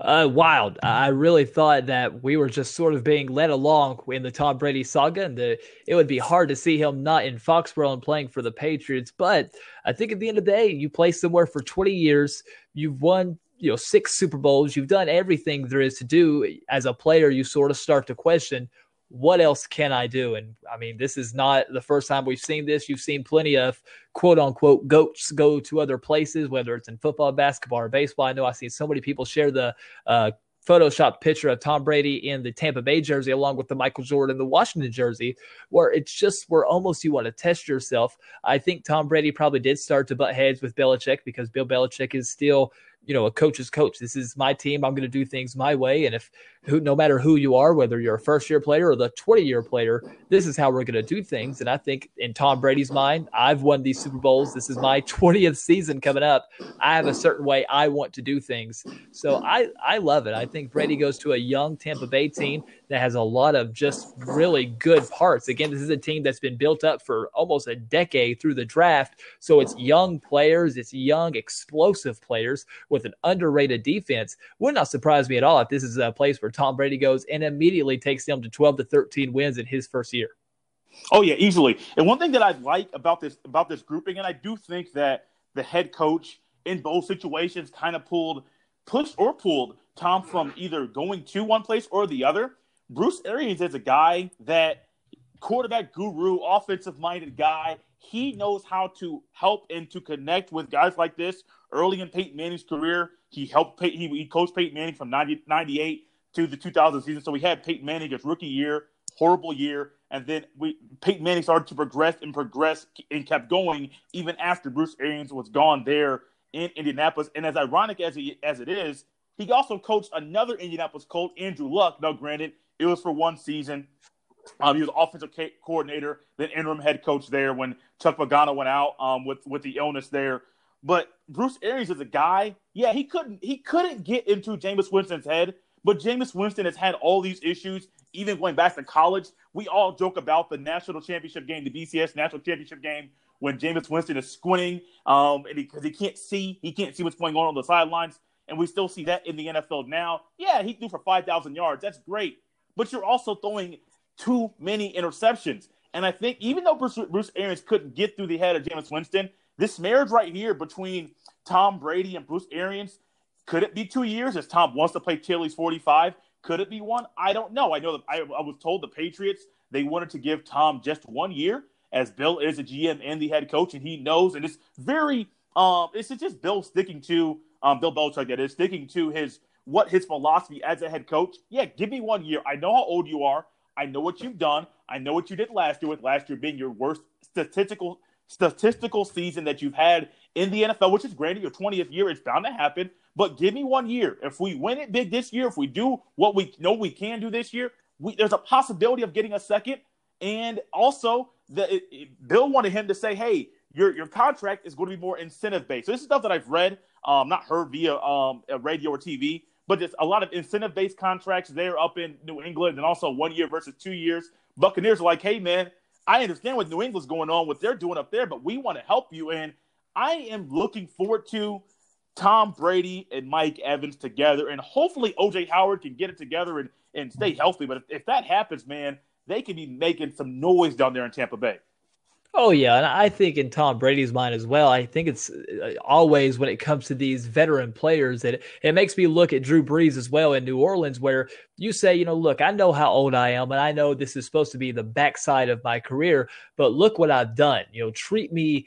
Uh, wild. I really thought that we were just sort of being led along in the Tom Brady saga, and the, it would be hard to see him not in Foxborough and playing for the Patriots. But I think at the end of the day, you play somewhere for 20 years, you've won you know six Super Bowls, you've done everything there is to do as a player. You sort of start to question what else can I do? And I mean, this is not the first time we've seen this. You've seen plenty of quote unquote goats go to other places, whether it's in football, basketball, or baseball. I know I've seen so many people share the uh, Photoshop picture of Tom Brady in the Tampa Bay jersey, along with the Michael Jordan, in the Washington jersey, where it's just where almost you want to test yourself. I think Tom Brady probably did start to butt heads with Belichick because Bill Belichick is still you know a coach's coach. This is my team. I'm going to do things my way. And if who, no matter who you are, whether you're a first year player or the 20 year player, this is how we're going to do things. And I think in Tom Brady's mind, I've won these Super Bowls. This is my 20th season coming up. I have a certain way I want to do things. So I I love it. I think Brady goes to a young Tampa Bay team that has a lot of just really good parts. Again, this is a team that's been built up for almost a decade through the draft. So it's young players, it's young, explosive players with an underrated defense. Would not surprise me at all if this is a place where Tom Brady goes and immediately takes them to 12 to 13 wins in his first year. Oh yeah, easily. And one thing that I like about this about this grouping, and I do think that the head coach in both situations kind of pulled, pushed or pulled Tom from either going to one place or the other. Bruce Arians is a guy that quarterback guru, offensive minded guy. He knows how to help and to connect with guys like this. Early in Peyton Manning's career, he helped he, he coached Peyton Manning from 90, 98 to the 2000 season. So we had Peyton Manning his rookie year, horrible year, and then we Peyton Manning started to progress and progress and kept going even after Bruce Arians was gone there in Indianapolis. And as ironic as he, as it is, he also coached another Indianapolis Colt, Andrew Luck. Now, granted, it was for one season. Um, he was offensive coordinator, then interim head coach there when Chuck Pagano went out um, with with the illness there. But Bruce Arians is a guy. Yeah, he couldn't he couldn't get into Jameis Winston's head. But Jameis Winston has had all these issues, even going back to college. We all joke about the national championship game, the BCS national championship game, when Jameis Winston is squinting um, because he, he can't see, he can't see what's going on on the sidelines, and we still see that in the NFL now. Yeah, he threw for five thousand yards. That's great but you're also throwing too many interceptions. And I think even though Bruce, Bruce Arians couldn't get through the head of Jameis Winston, this marriage right here between Tom Brady and Bruce Arians, could it be two years as Tom wants to play till he's 45? Could it be one? I don't know. I know that I, I was told the Patriots, they wanted to give Tom just one year as Bill is a GM and the head coach, and he knows, and it's very, um, it's just Bill sticking to, um, Bill Belichick that is sticking to his what his philosophy as a head coach. Yeah, give me one year. I know how old you are. I know what you've done. I know what you did last year with last year being your worst statistical statistical season that you've had in the NFL, which is granted your 20th year. It's bound to happen. But give me one year. If we win it big this year, if we do what we know we can do this year, we, there's a possibility of getting a second. And also, the it, it, Bill wanted him to say, "Hey, your your contract is going to be more incentive based." So this is stuff that I've read, um, not heard via um, radio or TV but there's a lot of incentive based contracts there up in New England and also one year versus two years. Buccaneers are like, hey, man, I understand what New England's going on, what they're doing up there, but we want to help you. And I am looking forward to Tom Brady and Mike Evans together. And hopefully OJ Howard can get it together and, and stay healthy. But if, if that happens, man, they can be making some noise down there in Tampa Bay. Oh yeah, and I think in Tom Brady's mind as well. I think it's uh, always when it comes to these veteran players that it, it, makes me look at Drew Brees as well in New Orleans, where you say, you know, look, I know how old I am, and I know this is supposed to be the backside of my career, but look what I've done. You know, treat me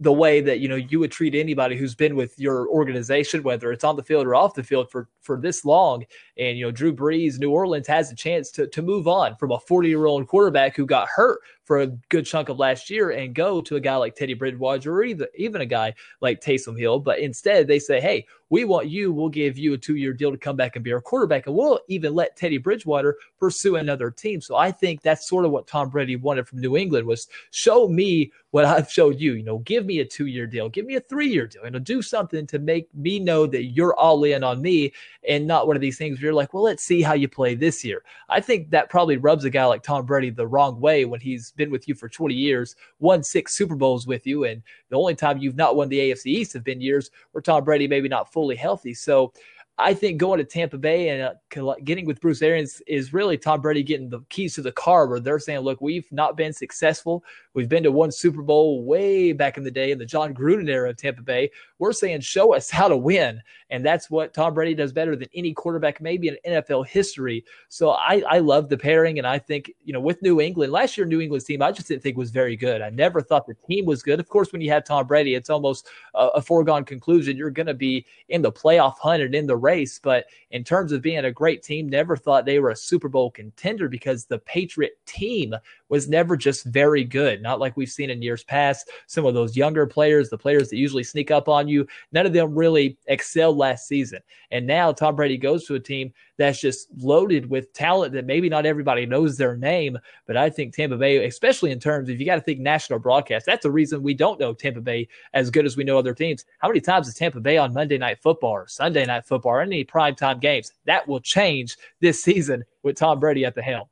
the way that you know you would treat anybody who's been with your organization, whether it's on the field or off the field for for this long. And you know, Drew Brees, New Orleans has a chance to to move on from a 40 year old quarterback who got hurt for a good chunk of last year and go to a guy like Teddy Bridgewater or either, even a guy like Taysom Hill. But instead, they say, hey, we want you. We'll give you a two year deal to come back and be our quarterback. And we'll even let Teddy Bridgewater pursue another team. So I think that's sort of what Tom Brady wanted from New England was show me what I've showed you. You know, give me a two year deal, give me a three year deal, and do something to make me know that you're all in on me and not one of these things where you're like, well, let's see how you play this year. I think that probably rubs a guy like Tom Brady the wrong way when he's been with you for 20 years, won six Super Bowls with you, and the only time you've not won the AFC East have been years where Tom Brady maybe not fully healthy. So I think going to Tampa Bay and uh, getting with Bruce Arians is really Tom Brady getting the keys to the car where they're saying, look, we've not been successful. We've been to one Super Bowl way back in the day in the Jon Gruden era of Tampa Bay. We're saying, show us how to win. And that's what Tom Brady does better than any quarterback, maybe in NFL history. So I, I love the pairing. And I think, you know, with New England, last year, New England's team, I just didn't think was very good. I never thought the team was good. Of course, when you have Tom Brady, it's almost a, a foregone conclusion. You're going to be in the playoff hunt and in the race. But in terms of being a great team, never thought they were a Super Bowl contender because the Patriot team was never just very good. Not like we've seen in years past. Some of those younger players, the players that usually sneak up on you, none of them really excelled last season. And now Tom Brady goes to a team that's just loaded with talent that maybe not everybody knows their name. But I think Tampa Bay, especially in terms if you got to think national broadcast, that's the reason we don't know Tampa Bay as good as we know other teams. How many times is Tampa Bay on Monday Night Football or Sunday Night Football or any primetime games? That will change this season with Tom Brady at the helm.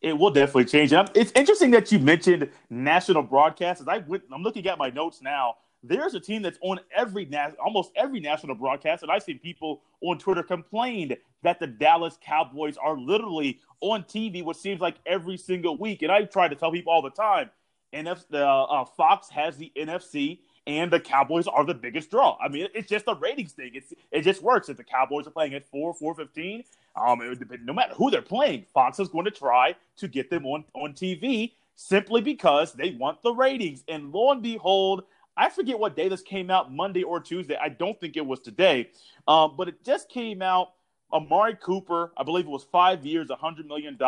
It will definitely change. It's interesting that you mentioned national broadcasts. I went, I'm looking at my notes now there's a team that's on every almost every national broadcast, and I see people on Twitter complained that the Dallas Cowboys are literally on TV, which seems like every single week. And I try to tell people all the time, NF, uh, uh, Fox has the NFC, and the Cowboys are the biggest draw. I mean, it's just a ratings thing. It's it just works. If the Cowboys are playing at four, four fifteen, um, it, no matter who they're playing, Fox is going to try to get them on on TV simply because they want the ratings. And lo and behold, I forget what day this came out, Monday or Tuesday. I don't think it was today, um, but it just came out. Amari Cooper, I believe it was five years, $100 million.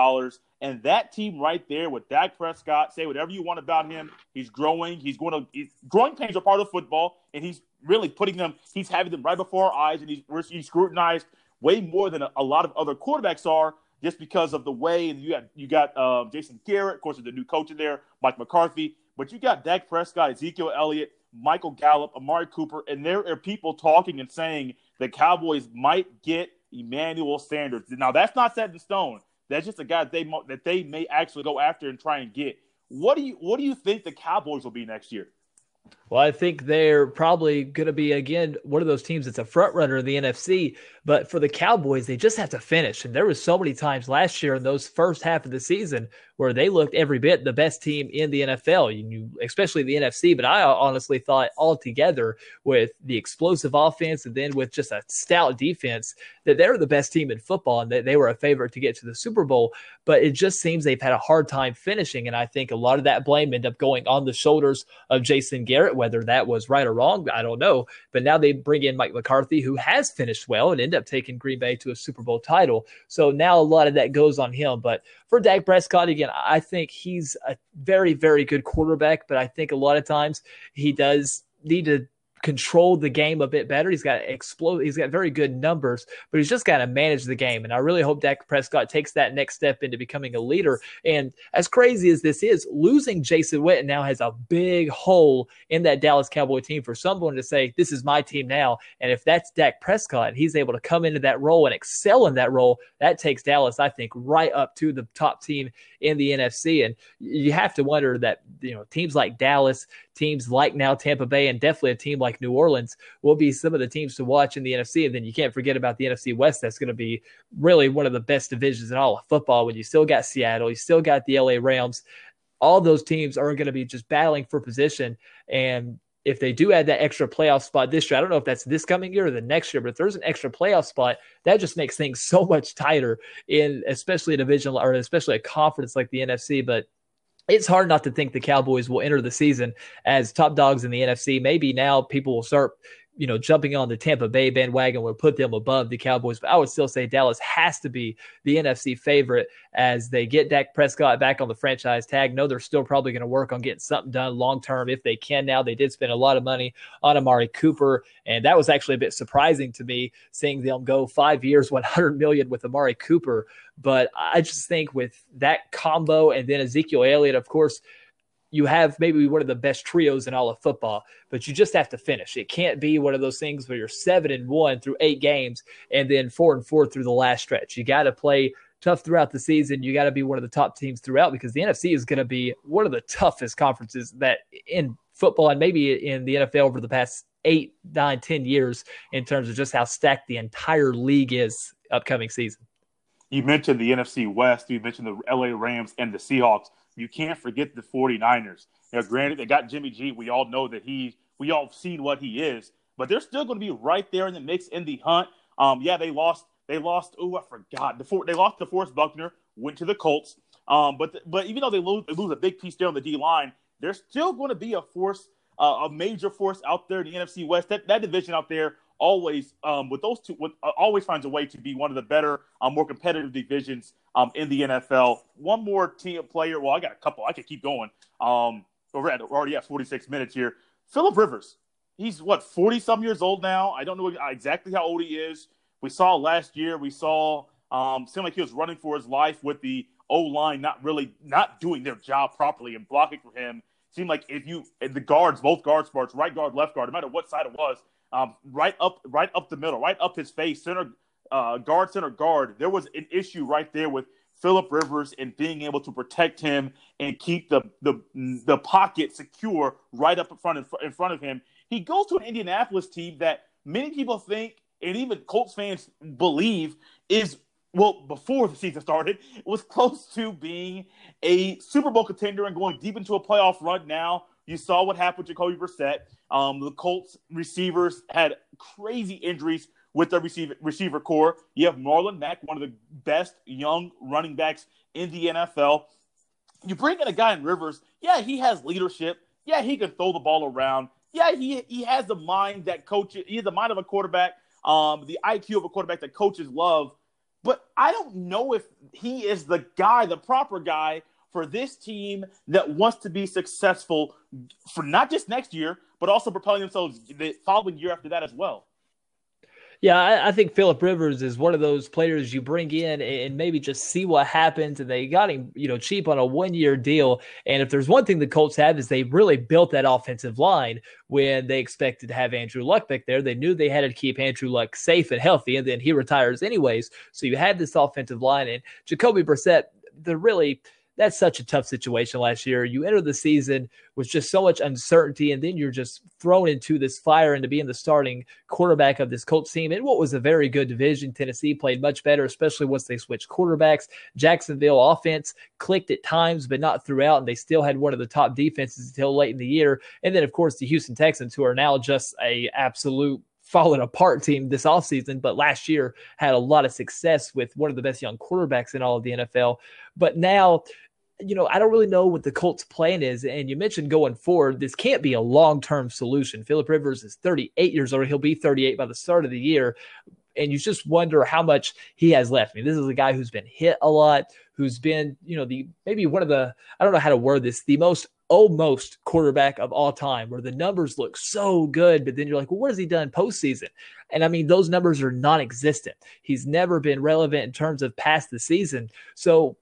And that team right there with Dak Prescott, say whatever you want about him. He's growing. He's going to, he's, growing pains are part of football. And he's really putting them, he's having them right before our eyes. And he's, he's scrutinized way more than a, a lot of other quarterbacks are just because of the way. And you got, you got uh, Jason Garrett, of course, the new coach in there, Mike McCarthy. But you got Dak Prescott, Ezekiel Elliott, Michael Gallup, Amari Cooper, and there are people talking and saying the Cowboys might get Emmanuel Sanders. Now that's not set in stone. That's just a guy that they that they may actually go after and try and get. What do you what do you think the Cowboys will be next year? Well, I think they're probably going to be again one of those teams that's a front runner in the NFC. But for the Cowboys, they just have to finish. And there was so many times last year in those first half of the season where they looked every bit the best team in the NFL, especially the NFC. But I honestly thought altogether with the explosive offense and then with just a stout defense that they were the best team in football and that they were a favorite to get to the Super Bowl. But it just seems they've had a hard time finishing. And I think a lot of that blame ended up going on the shoulders of Jason Garrett, whether that was right or wrong, I don't know. But now they bring in Mike McCarthy, who has finished well and end up taking Green Bay to a Super Bowl title. So now a lot of that goes on him. But for Dak Prescott, again, I think he's a very, very good quarterback, but I think a lot of times he does need to control the game a bit better. He's got explode. He's got very good numbers, but he's just got to manage the game. And I really hope Dak Prescott takes that next step into becoming a leader. And as crazy as this is, losing Jason Witten now has a big hole in that Dallas Cowboy team for someone to say, "This is my team now." And if that's Dak Prescott, he's able to come into that role and excel in that role. That takes Dallas, I think, right up to the top team in the NFC. And you have to wonder that you know teams like Dallas, teams like now Tampa Bay, and definitely a team like New Orleans will be some of the teams to watch in the NFC. And then you can't forget about the NFC West. That's going to be really one of the best divisions in all of football. When you still got Seattle, you still got the LA Rams. All those teams are going to be just battling for position. And if they do add that extra playoff spot this year, I don't know if that's this coming year or the next year, but if there's an extra playoff spot, that just makes things so much tighter in especially a division or especially a conference like the NFC. But it's hard not to think the Cowboys will enter the season as top dogs in the NFC. Maybe now people will start you know, jumping on the Tampa Bay bandwagon would put them above the Cowboys. But I would still say Dallas has to be the NFC favorite as they get Dak Prescott back on the franchise tag. No, they're still probably going to work on getting something done long term if they can now. They did spend a lot of money on Amari Cooper, and that was actually a bit surprising to me seeing them go five years, 100 million with Amari Cooper. But I just think with that combo and then Ezekiel Elliott, of course, you have maybe one of the best trios in all of football, but you just have to finish. It can't be one of those things where you're seven and one through eight games and then four and four through the last stretch. You got to play tough throughout the season. You got to be one of the top teams throughout because the NFC is going to be one of the toughest conferences that in football and maybe in the NFL over the past eight, nine, ten years in terms of just how stacked the entire league is upcoming season. You mentioned the NFC West. You mentioned the LA Rams and the Seahawks you can't forget the 49ers. Now, granted, they got Jimmy G. We all know that he, we all seen what he is, but they're still going to be right there in the mix in the hunt. Um, yeah, they lost. They lost. Oh, I forgot. The they lost DeForest Buckner. Went to the Colts. Um, but but even though they lose, they lose a big piece there on the D line, they're still going to be a force, uh, a major force out there in the NFC West. That that division out there always um, with those two, with, uh, always finds a way to be one of the better, um, more competitive divisions um, in the NFL. One more team player. Well, I got a couple. I could keep going. Um, we're, at, we're already at 46 minutes here. Philip Rivers. He's what 40 some years old now. I don't know exactly how old he is. We saw last year. We saw um, seemed like he was running for his life with the O line not really not doing their job properly and blocking for him. Seemed like if you the guards, both guard spots, right guard, left guard, no matter what side it was, um, right up, right up the middle, right up his face, center uh, guard, center guard. There was an issue right there with Philip Rivers and being able to protect him and keep the the the pocket secure right up in front in front of him. He goes to an Indianapolis team that many people think and even Colts fans believe is well, before the season started, was close to being a Super Bowl contender and going deep into a playoff run. Now you saw what happened to Jacoby Brissett. Um, the Colts receivers had crazy injuries with the receiver receiver corps. You have Marlon Mack, one of the best young running backs in the NFL. You bring in a guy in Rivers. Yeah, he has leadership. Yeah, he can throw the ball around. Yeah, he he has the mind that coaches. He has the mind of a quarterback. Um, the IQ of a quarterback that coaches love but I don't know if he is the guy, the proper guy for this team that wants to be successful for not just next year, but also propelling themselves the following year after that as well. Yeah, I, I, think Philip Rivers is one of those players you bring in and maybe just see what happens. And they got him, you know, cheap on a one-year deal. And if there's one thing the Colts have is they really built that offensive line when they expected to have Andrew Luck back there. They knew they had to keep Andrew Luck safe and healthy, and then he retires anyways. So you had this offensive line and Jacoby Brissett. They're really that's such a tough situation last year. You enter the season with just so much uncertainty, and then you're just thrown into this fire and to be in the starting quarterback of this Colts team in what was a very good division. Tennessee played much better, especially once they switched quarterbacks. Jacksonville offense clicked at times, but not throughout, and they still had one of the top defenses until late in the year. And then, of course, the Houston Texans, who are now just a absolute falling apart team this offseason, but last year had a lot of success with one of the best young quarterbacks in all of the NFL. But now you know, I don't really know what the Colts' plan is. And you mentioned going forward, this can't be a long term solution. Philip Rivers is 38 years old. He'll be 38 by the start of the year. And you just wonder how much he has left. I mean, this is a guy who's been hit a lot, who's been, you know, the maybe one of the, I don't know how to word this, the most almost quarterback of all time, where the numbers look so good, but then you're like, well, what has he done postseason? And I mean, those numbers are non existent. He's never been relevant in terms of past the season. So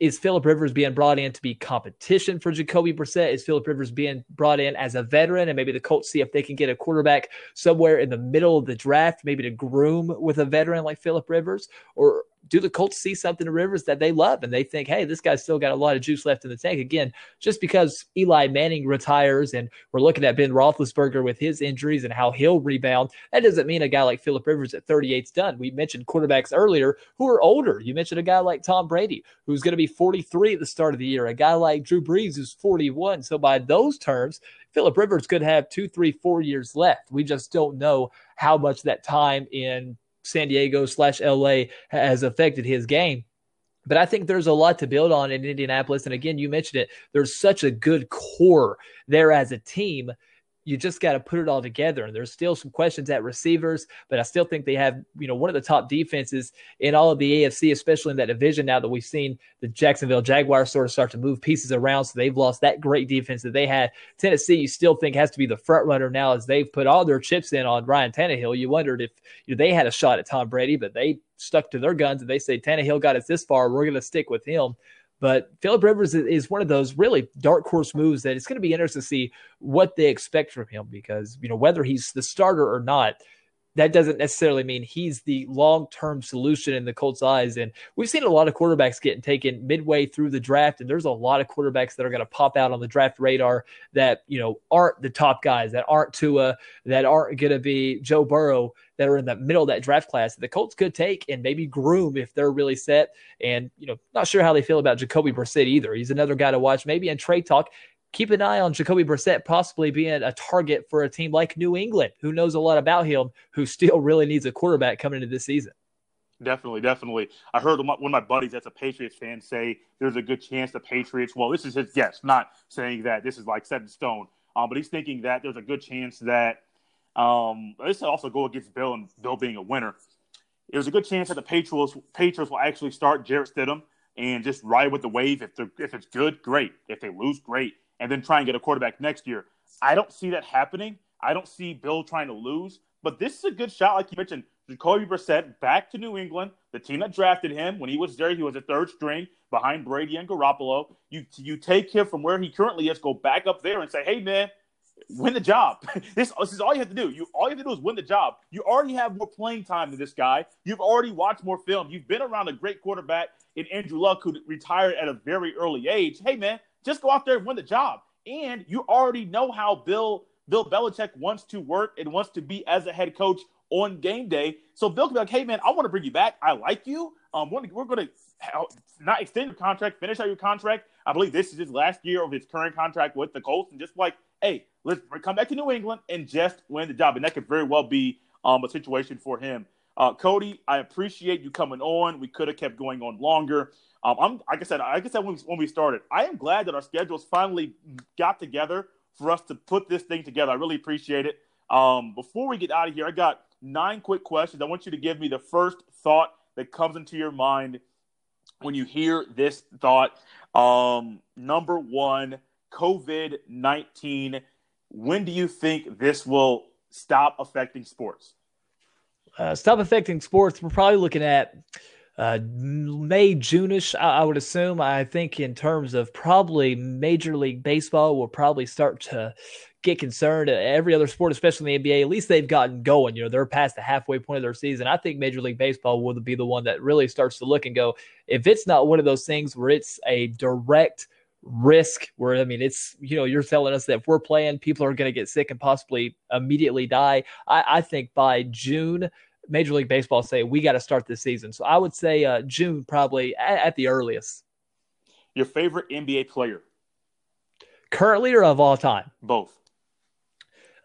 is Philip Rivers being brought in to be competition for Jacoby Brissett? Is Philip Rivers being brought in as a veteran, and maybe the Colts see if they can get a quarterback somewhere in the middle of the draft, maybe to groom with a veteran like Philip Rivers, or do the Colts see something in Rivers that they love and they think, hey, this guy's still got a lot of juice left in the tank? Again, just because Eli Manning retires and we're looking at Ben Roethlisberger with his injuries and how he'll rebound, that doesn't mean a guy like Philip Rivers at 38's done. We mentioned quarterbacks earlier who are older. You mentioned a guy like Tom Brady who's going to be 43 at the start of the year, a guy like Drew Brees who's 41. So by those terms, Philip Rivers could have two, three, four years left. We just don't know how much that time in San Diego slash LA has affected his game. But I think there's a lot to build on in Indianapolis. And again, you mentioned it. There's such a good core there as a team you just got to put it all together. And there's still some questions at receivers, but I still think they have, you know, one of the top defenses in all of the AFC, especially in that division now that we've seen the Jacksonville Jaguars sort of start to move pieces around. So they've lost that great defense that they had. Tennessee, you still think has to be the front runner now as they've put all their chips in on Ryan Tannehill. You wondered if you know, they had a shot at Tom Brady, but they stuck to their guns and they say Tannehill got us this far. We're going to stick with him. But Philip Rivers is one of those really dark horse moves that it's going to be interesting to see what they expect from him because, you know, whether he's the starter or not, that doesn't necessarily mean he's the long term solution in the Colts' eyes. And we've seen a lot of quarterbacks getting taken midway through the draft, and there's a lot of quarterbacks that are going to pop out on the draft radar that you know aren't the top guys, that aren't Tua, that aren't going to be Joe Burrow, that are in the middle of that draft class that the Colts could take and maybe groom if they're really set. And you know, not sure how they feel about Jacoby Brissett either. He's another guy to watch. Maybe in trade talk, keep an eye on Jacoby Brissett possibly being a target for a team like New England, who knows a lot about him, who still really needs a quarterback coming into this season. Definitely, definitely. I heard one of my buddies that's a Patriots fan say there's a good chance the Patriots. Well, this is his guess, not saying that this is like set in stone. Um, but he's thinking that there's a good chance that Um, this also go against Bill and Bill being a winner. There's a good chance that the Patriots Patriots will actually start Jarrett Stidham and just ride with the wave. If if it's good, great. If they lose, great. And then try and get a quarterback next year. I don't see that happening. I don't see Bill trying to lose. But this is a good shot, like you mentioned. Jacoby Brissett back to New England, the team that drafted him when he was there. He was a third string behind Brady and Garoppolo. You you take him from where he currently is, go back up there and say, "Hey, man, win the job. this, this is all you have to do. You all you have to do is win the job. You already have more playing time than this guy. You've already watched more film. You've been around a great quarterback in Andrew Luck, who retired at a very early age. Hey, man, just go out there and win the job. And you already know how Bill Bill Belichick wants to work and wants to be as a head coach on game day. So Bill can be like, "Hey, man, I want to bring you back. I like you. Um, we're going to not extend your contract, finish out your contract. I believe this is his last year of his current contract with the Colts, and just like, hey, let's come back to New England and just win the job. And that could very well be um, a situation for him. Uh, Cody, I appreciate you coming on. We could have kept going on longer. Um, I'm like I said, like I said when we, when we started, I am glad that our schedules finally got together for us to put this thing together. I really appreciate it. Um, before we get out of here, I got nine quick questions. I want you to give me the first thought that comes into your mind when you hear this thought. Um, number one, COVID 19. When do you think this will stop affecting sports? Uh, stop affecting sports. We're probably looking at uh, May, Juneish, I, I would assume. I think in terms of probably Major League Baseball will probably start to get concerned. Every other sport, especially in the NBA, at least they've gotten going. You know, they're past the halfway point of their season. I think Major League Baseball will be the one that really starts to look and go, if it's not one of those things where it's a direct risk, where I mean, it's, you know, you're telling us that if we're playing, people are going to get sick and possibly immediately die. I, I think by June, Major League Baseball say we got to start this season. So I would say uh, June probably at, at the earliest. Your favorite NBA player? Currently or of all time? Both.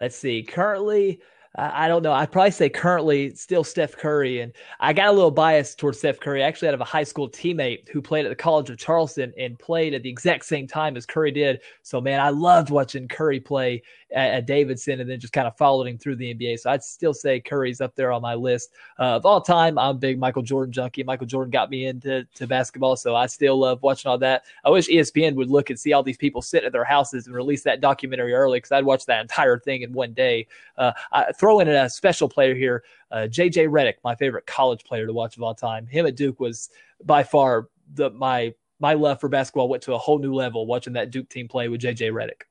Let's see. Currently, I don't know. I'd probably say currently still Steph Curry. And I got a little bias towards Steph Curry. I actually had a high school teammate who played at the College of Charleston and played at the exact same time as Curry did. So, man, I loved watching Curry play at, at Davidson and then just kind of followed him through the NBA. So I'd still say Curry's up there on my list. Uh, of all time, I'm a big Michael Jordan junkie. Michael Jordan got me into to basketball. So I still love watching all that. I wish ESPN would look and see all these people sitting at their houses and release that documentary early because I'd watch that entire thing in one day. Uh, I, throw in a special player here, uh, JJ Redick, my favorite college player to watch of all time. Him at Duke was by far the my my love for basketball went to a whole new level watching that Duke team play with JJ Redick.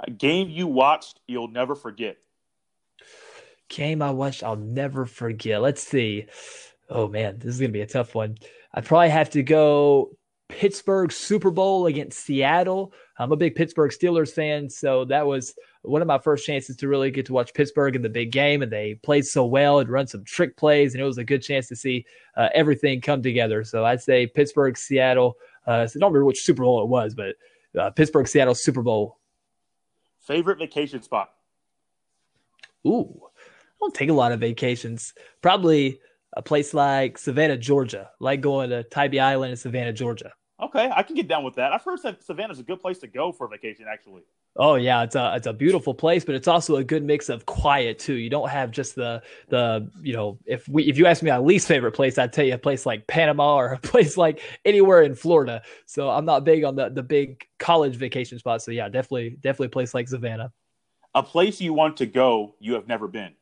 A game you watched you'll never forget. Game I watched I'll never forget. Let's see. Oh man, this is gonna be a tough one. I probably have to go Pittsburgh Super Bowl against Seattle. I'm a big Pittsburgh Steelers fan, so that was one of my first chances to really get to watch Pittsburgh in the big game, and they played so well and run some trick plays, and it was a good chance to see uh, everything come together. So I'd say Pittsburgh, Seattle. Uh, so I don't remember which Super Bowl it was, but uh, Pittsburgh, Seattle Super Bowl. Favorite vacation spot? Ooh, I don't take a lot of vacations. Probably a place like Savannah, Georgia, like going to Tybee Island in Savannah, Georgia. Okay, I can get down with that. I've heard that Savannah's a good place to go for a vacation, actually. Oh yeah, it's a it's a beautiful place, but it's also a good mix of quiet too. You don't have just the the you know if we if you ask me my least favorite place, I'd tell you a place like Panama or a place like anywhere in Florida. So I'm not big on the the big college vacation spots. So yeah, definitely definitely a place like Savannah. A place you want to go you have never been.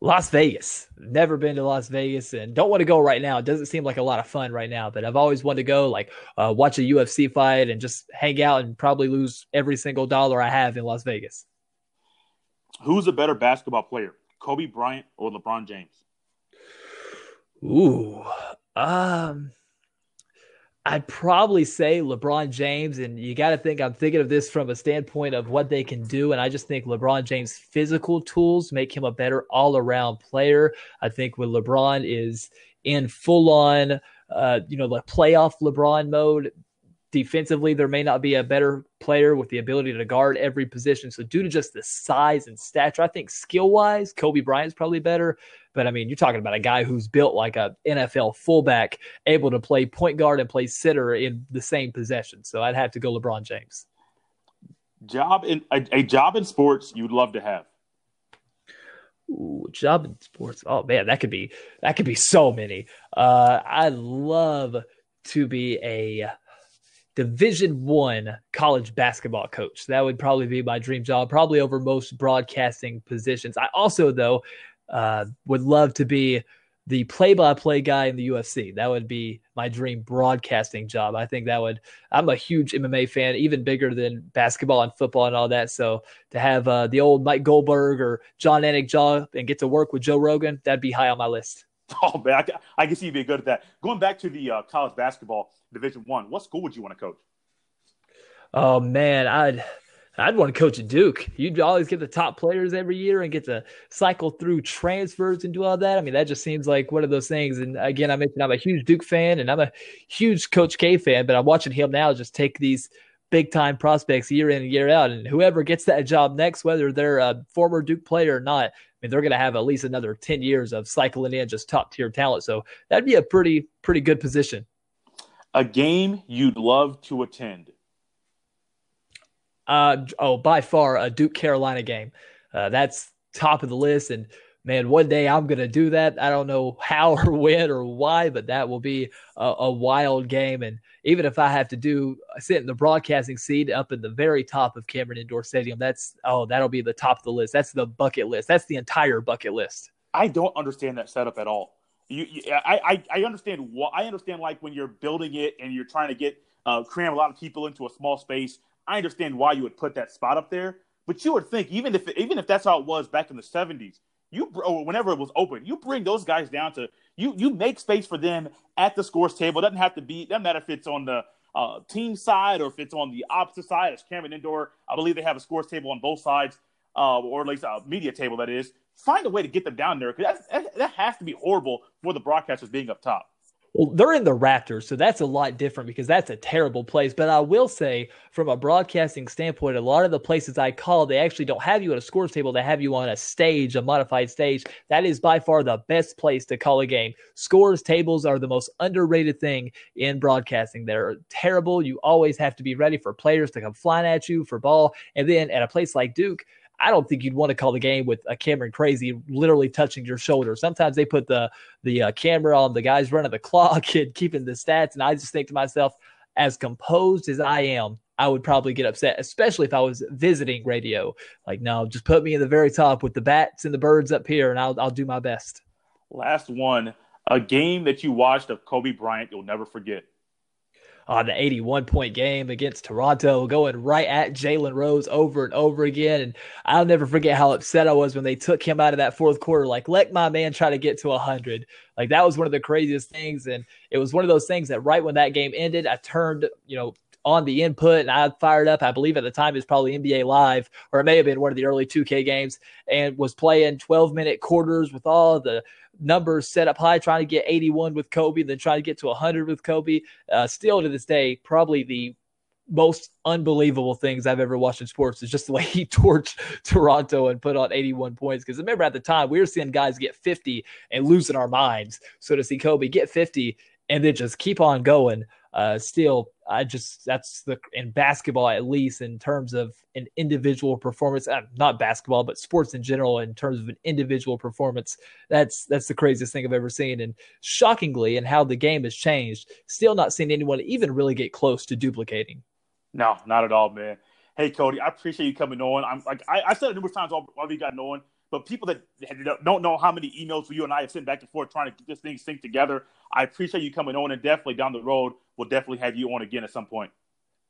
Las Vegas. Never been to Las Vegas and don't want to go right now. It doesn't seem like a lot of fun right now, but I've always wanted to go, like uh, watch a UFC fight and just hang out and probably lose every single dollar I have in Las Vegas. Who's a better basketball player, Kobe Bryant or LeBron James? Ooh, um, I'd probably say LeBron James, and you got to think I'm thinking of this from a standpoint of what they can do, and I just think LeBron James' physical tools make him a better all-around player. I think when LeBron is in full-on, uh, you know, the playoff LeBron mode, defensively, there may not be a better player with the ability to guard every position. So due to just the size and stature, I think skill-wise, Kobe Bryant's probably better. But I mean, you're talking about a guy who's built like a NFL fullback, able to play point guard and play center in the same possession. So I'd have to go LeBron James. Job in a, a job in sports you'd love to have. Ooh, job in sports. Oh man, that could be that could be so many. Uh, I'd love to be a Division One college basketball coach. That would probably be my dream job, probably over most broadcasting positions. I also, though, uh, would love to be the play-by-play guy in the UFC. That would be my dream broadcasting job. I think that would. I'm a huge MMA fan, even bigger than basketball and football and all that. So to have uh, the old Mike Goldberg or Jon Anik job and get to work with Joe Rogan, that'd be high on my list. Oh man, I, I can see you being good at that. Going back to the uh, college basketball Division One, what school would you want to coach? Oh man, I'd I'd want to coach at Duke. You'd always get the top players every year and get to cycle through transfers and do all that. I mean, that just seems like one of those things. And again, I mentioned I'm a huge Duke fan and I'm a huge Coach K fan, but I'm watching him now just take these big time prospects year in and year out. And whoever gets that job next, whether they're a former Duke player or not, I mean, they're going to have at least another 10 years of cycling in just top tier talent. So that'd be a pretty, pretty good position. A game you'd love to attend. Uh, oh, by far a Duke Carolina game. Uh, that's top of the list. And man, one day I'm going to do that. I don't know how or when or why, but that will be a, a, wild game. And even if I have to do sit in the broadcasting seat up in the very top of Cameron Indoor Stadium, that's oh, that'll be the top of the list. That's the bucket list. That's the entire bucket list. I don't understand that setup at all. You, you I, I, I understand what I understand. Like when you're building it and you're trying to get uh, cram a lot of people into a small space. I understand why you would put that spot up there, but you would think even if even if that's how it was back in the '70s, you or whenever it was open, you bring those guys down to you. You make space for them at the scores table. It doesn't have to be. Doesn't matter if it's on the uh, team side or if it's on the opposite side. It's Cameron Indoor. I believe they have a scores table on both sides, uh, or at least a media table that is. Find a way to get them down there because that has to be horrible for the broadcasters being up top. Well, they're in the Raptors, so that's a lot different because that's a terrible place. But I will say, from a broadcasting standpoint, a lot of the places I call, they actually don't have you at a scores table. They have you on a stage, a modified stage. That is by far the best place to call a game. Scores tables are the most underrated thing in broadcasting. They're terrible. You always have to be ready for players to come flying at you for ball. And then at a place like Duke, I don't think you'd want to call the game with a Cameron Crazy literally touching your shoulder. Sometimes they put the the uh, camera on the guys running the clock and keeping the stats, and I just think to myself, as composed as I am, I would probably get upset, especially if I was visiting radio. Like, no, just put me in the very top with the bats and the birds up here, and I'll I'll do my best. Last one, a game that you watched of Kobe Bryant you'll never forget on the 81 point game against Toronto, going right at Jalen Rose over and over again. And I'll never forget how upset I was when they took him out of that fourth quarter. Like, let my man try to get to 100. Like, that was one of the craziest things. And it was one of those things that right when that game ended, I turned, you know, on the input and I fired up. I believe at the time it was probably NBA Live, or it may have been one of the early 2K games, and was playing 12 minute quarters with all the numbers set up high, trying to get 81 with Kobe, then trying to get to 100 with Kobe. Uh, still to this day, probably the most unbelievable things I've ever watched in sports is just the way he torched Toronto and put on 81 points. Because remember at the time, we were seeing guys get 50 and losing our minds. So to see Kobe get 50 and then just keep on going uh, still, I just that's the in basketball at least in terms of an individual performance, uh, not basketball, but sports in general in terms of an individual performance. That's that's the craziest thing I've ever seen, and shockingly, and how the game has changed, still not seeing anyone even really get close to duplicating. No, not at all, man. Hey, Cody, I appreciate you coming on. I'm like I, I said it numerous times while, while we got on but people that don't know how many emails you and I have sent back and forth trying to get this thing synced together, I appreciate you coming on, and definitely down the road, we'll definitely have you on again at some point.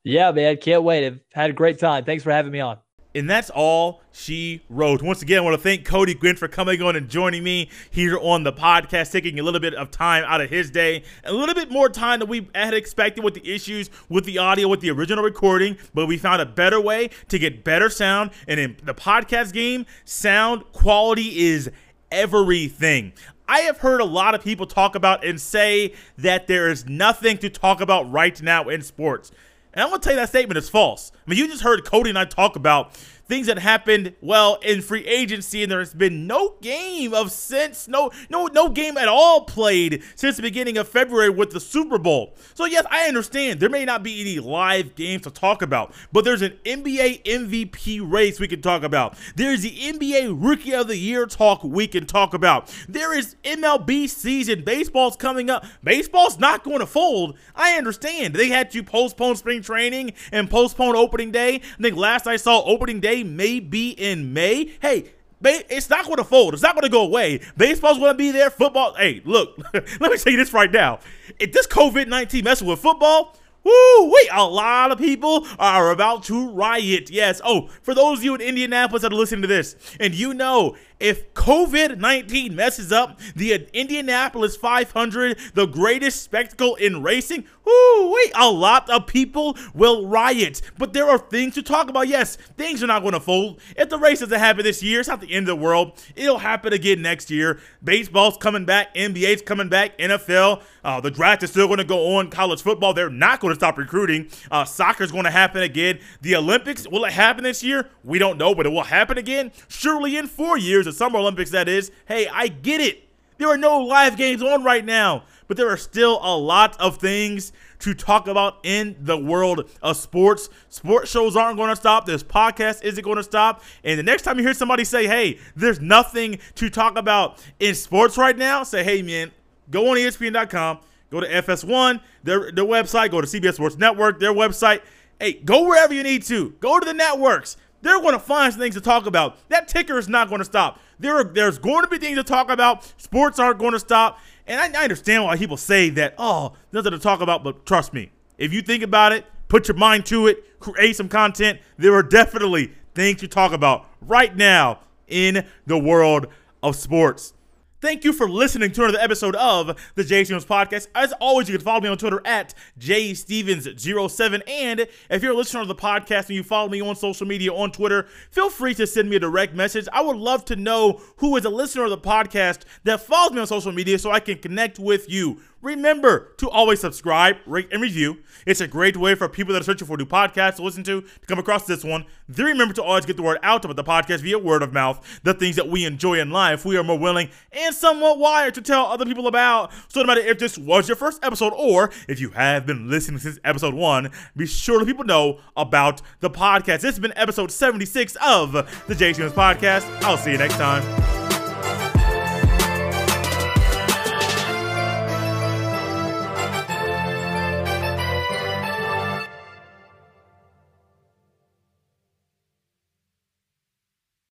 Yeah, man, can't wait. I've had a great time. Thanks for having me on. And that's all she wrote. Once again, I want to thank Cody Guinn for coming on and joining me here on the podcast, taking a little bit of time out of his day, a little bit more time than we had expected with the issues with the audio with the original recording. But we found a better way to get better sound. And in the podcast game, sound quality is everything. I have heard a lot of people talk about and say that there is nothing to talk about right now in sports. And I'm to tell you that statement is false. I mean, you just heard Cody and I talk about things that happened well in free agency, and there's been no game of since no no no game at all played since the beginning of February with the Super Bowl. So yes, I understand there may not be any live games to talk about, but there's an NBA MVP race we can talk about. There's the NBA Rookie of the Year talk we can talk about. There is MLB season. Baseball's coming up. Baseball's not going to fold. I understand. They had to postpone spring training and postpone opening day. I think last I saw opening day may be in May. Hey, it's not going to fold. It's not going to go away. Baseball's going to be there. Football. Hey, look, let me tell you this right now. If this COVID 19 messes with football, Woo! Wait, a lot of people are about to riot. Yes. Oh, for those of you in Indianapolis that are listening to this, and you know if COVID 19 messes up the Indianapolis 500, the greatest spectacle in racing, whoo, wait, a lot of people will riot. But there are things to talk about. Yes, things are not going to fold. If the race doesn't happen this year, it's not the end of the world. It'll happen again next year. Baseball's coming back, NBA's coming back, NFL. Uh, the draft is still going to go on. College football, they're not going to stop recruiting. Uh, soccer's going to happen again. The Olympics, will it happen this year? We don't know, but it will happen again. Surely in four years the Summer Olympics, that is. Hey, I get it. There are no live games on right now, but there are still a lot of things to talk about in the world of sports. Sports shows aren't going to stop. This podcast isn't going to stop. And the next time you hear somebody say, hey, there's nothing to talk about in sports right now, say, hey, man, go on ESPN.com, go to FS1, their, their website, go to CBS Sports Network, their website. Hey, go wherever you need to. Go to the networks they're going to find things to talk about. That ticker is not going to stop. There are, there's going to be things to talk about. Sports aren't going to stop. And I, I understand why people say that, oh, nothing to talk about, but trust me, if you think about it, put your mind to it, create some content, there are definitely things to talk about right now in the world of sports. Thank you for listening to another episode of the Jay Stephens Podcast. As always, you can follow me on Twitter at jstevens07. And if you're a listener of the podcast and you follow me on social media on Twitter, feel free to send me a direct message. I would love to know who is a listener of the podcast that follows me on social media so I can connect with you. Remember to always subscribe, rate, and review. It's a great way for people that are searching for new podcasts to listen to to come across this one. Then remember to always get the word out about the podcast via word of mouth. The things that we enjoy in life, we are more willing and somewhat wired to tell other people about. So no matter if this was your first episode or if you have been listening since episode one, be sure to people know about the podcast. This has been episode 76 of the Jay Stephens Podcast. I'll see you next time.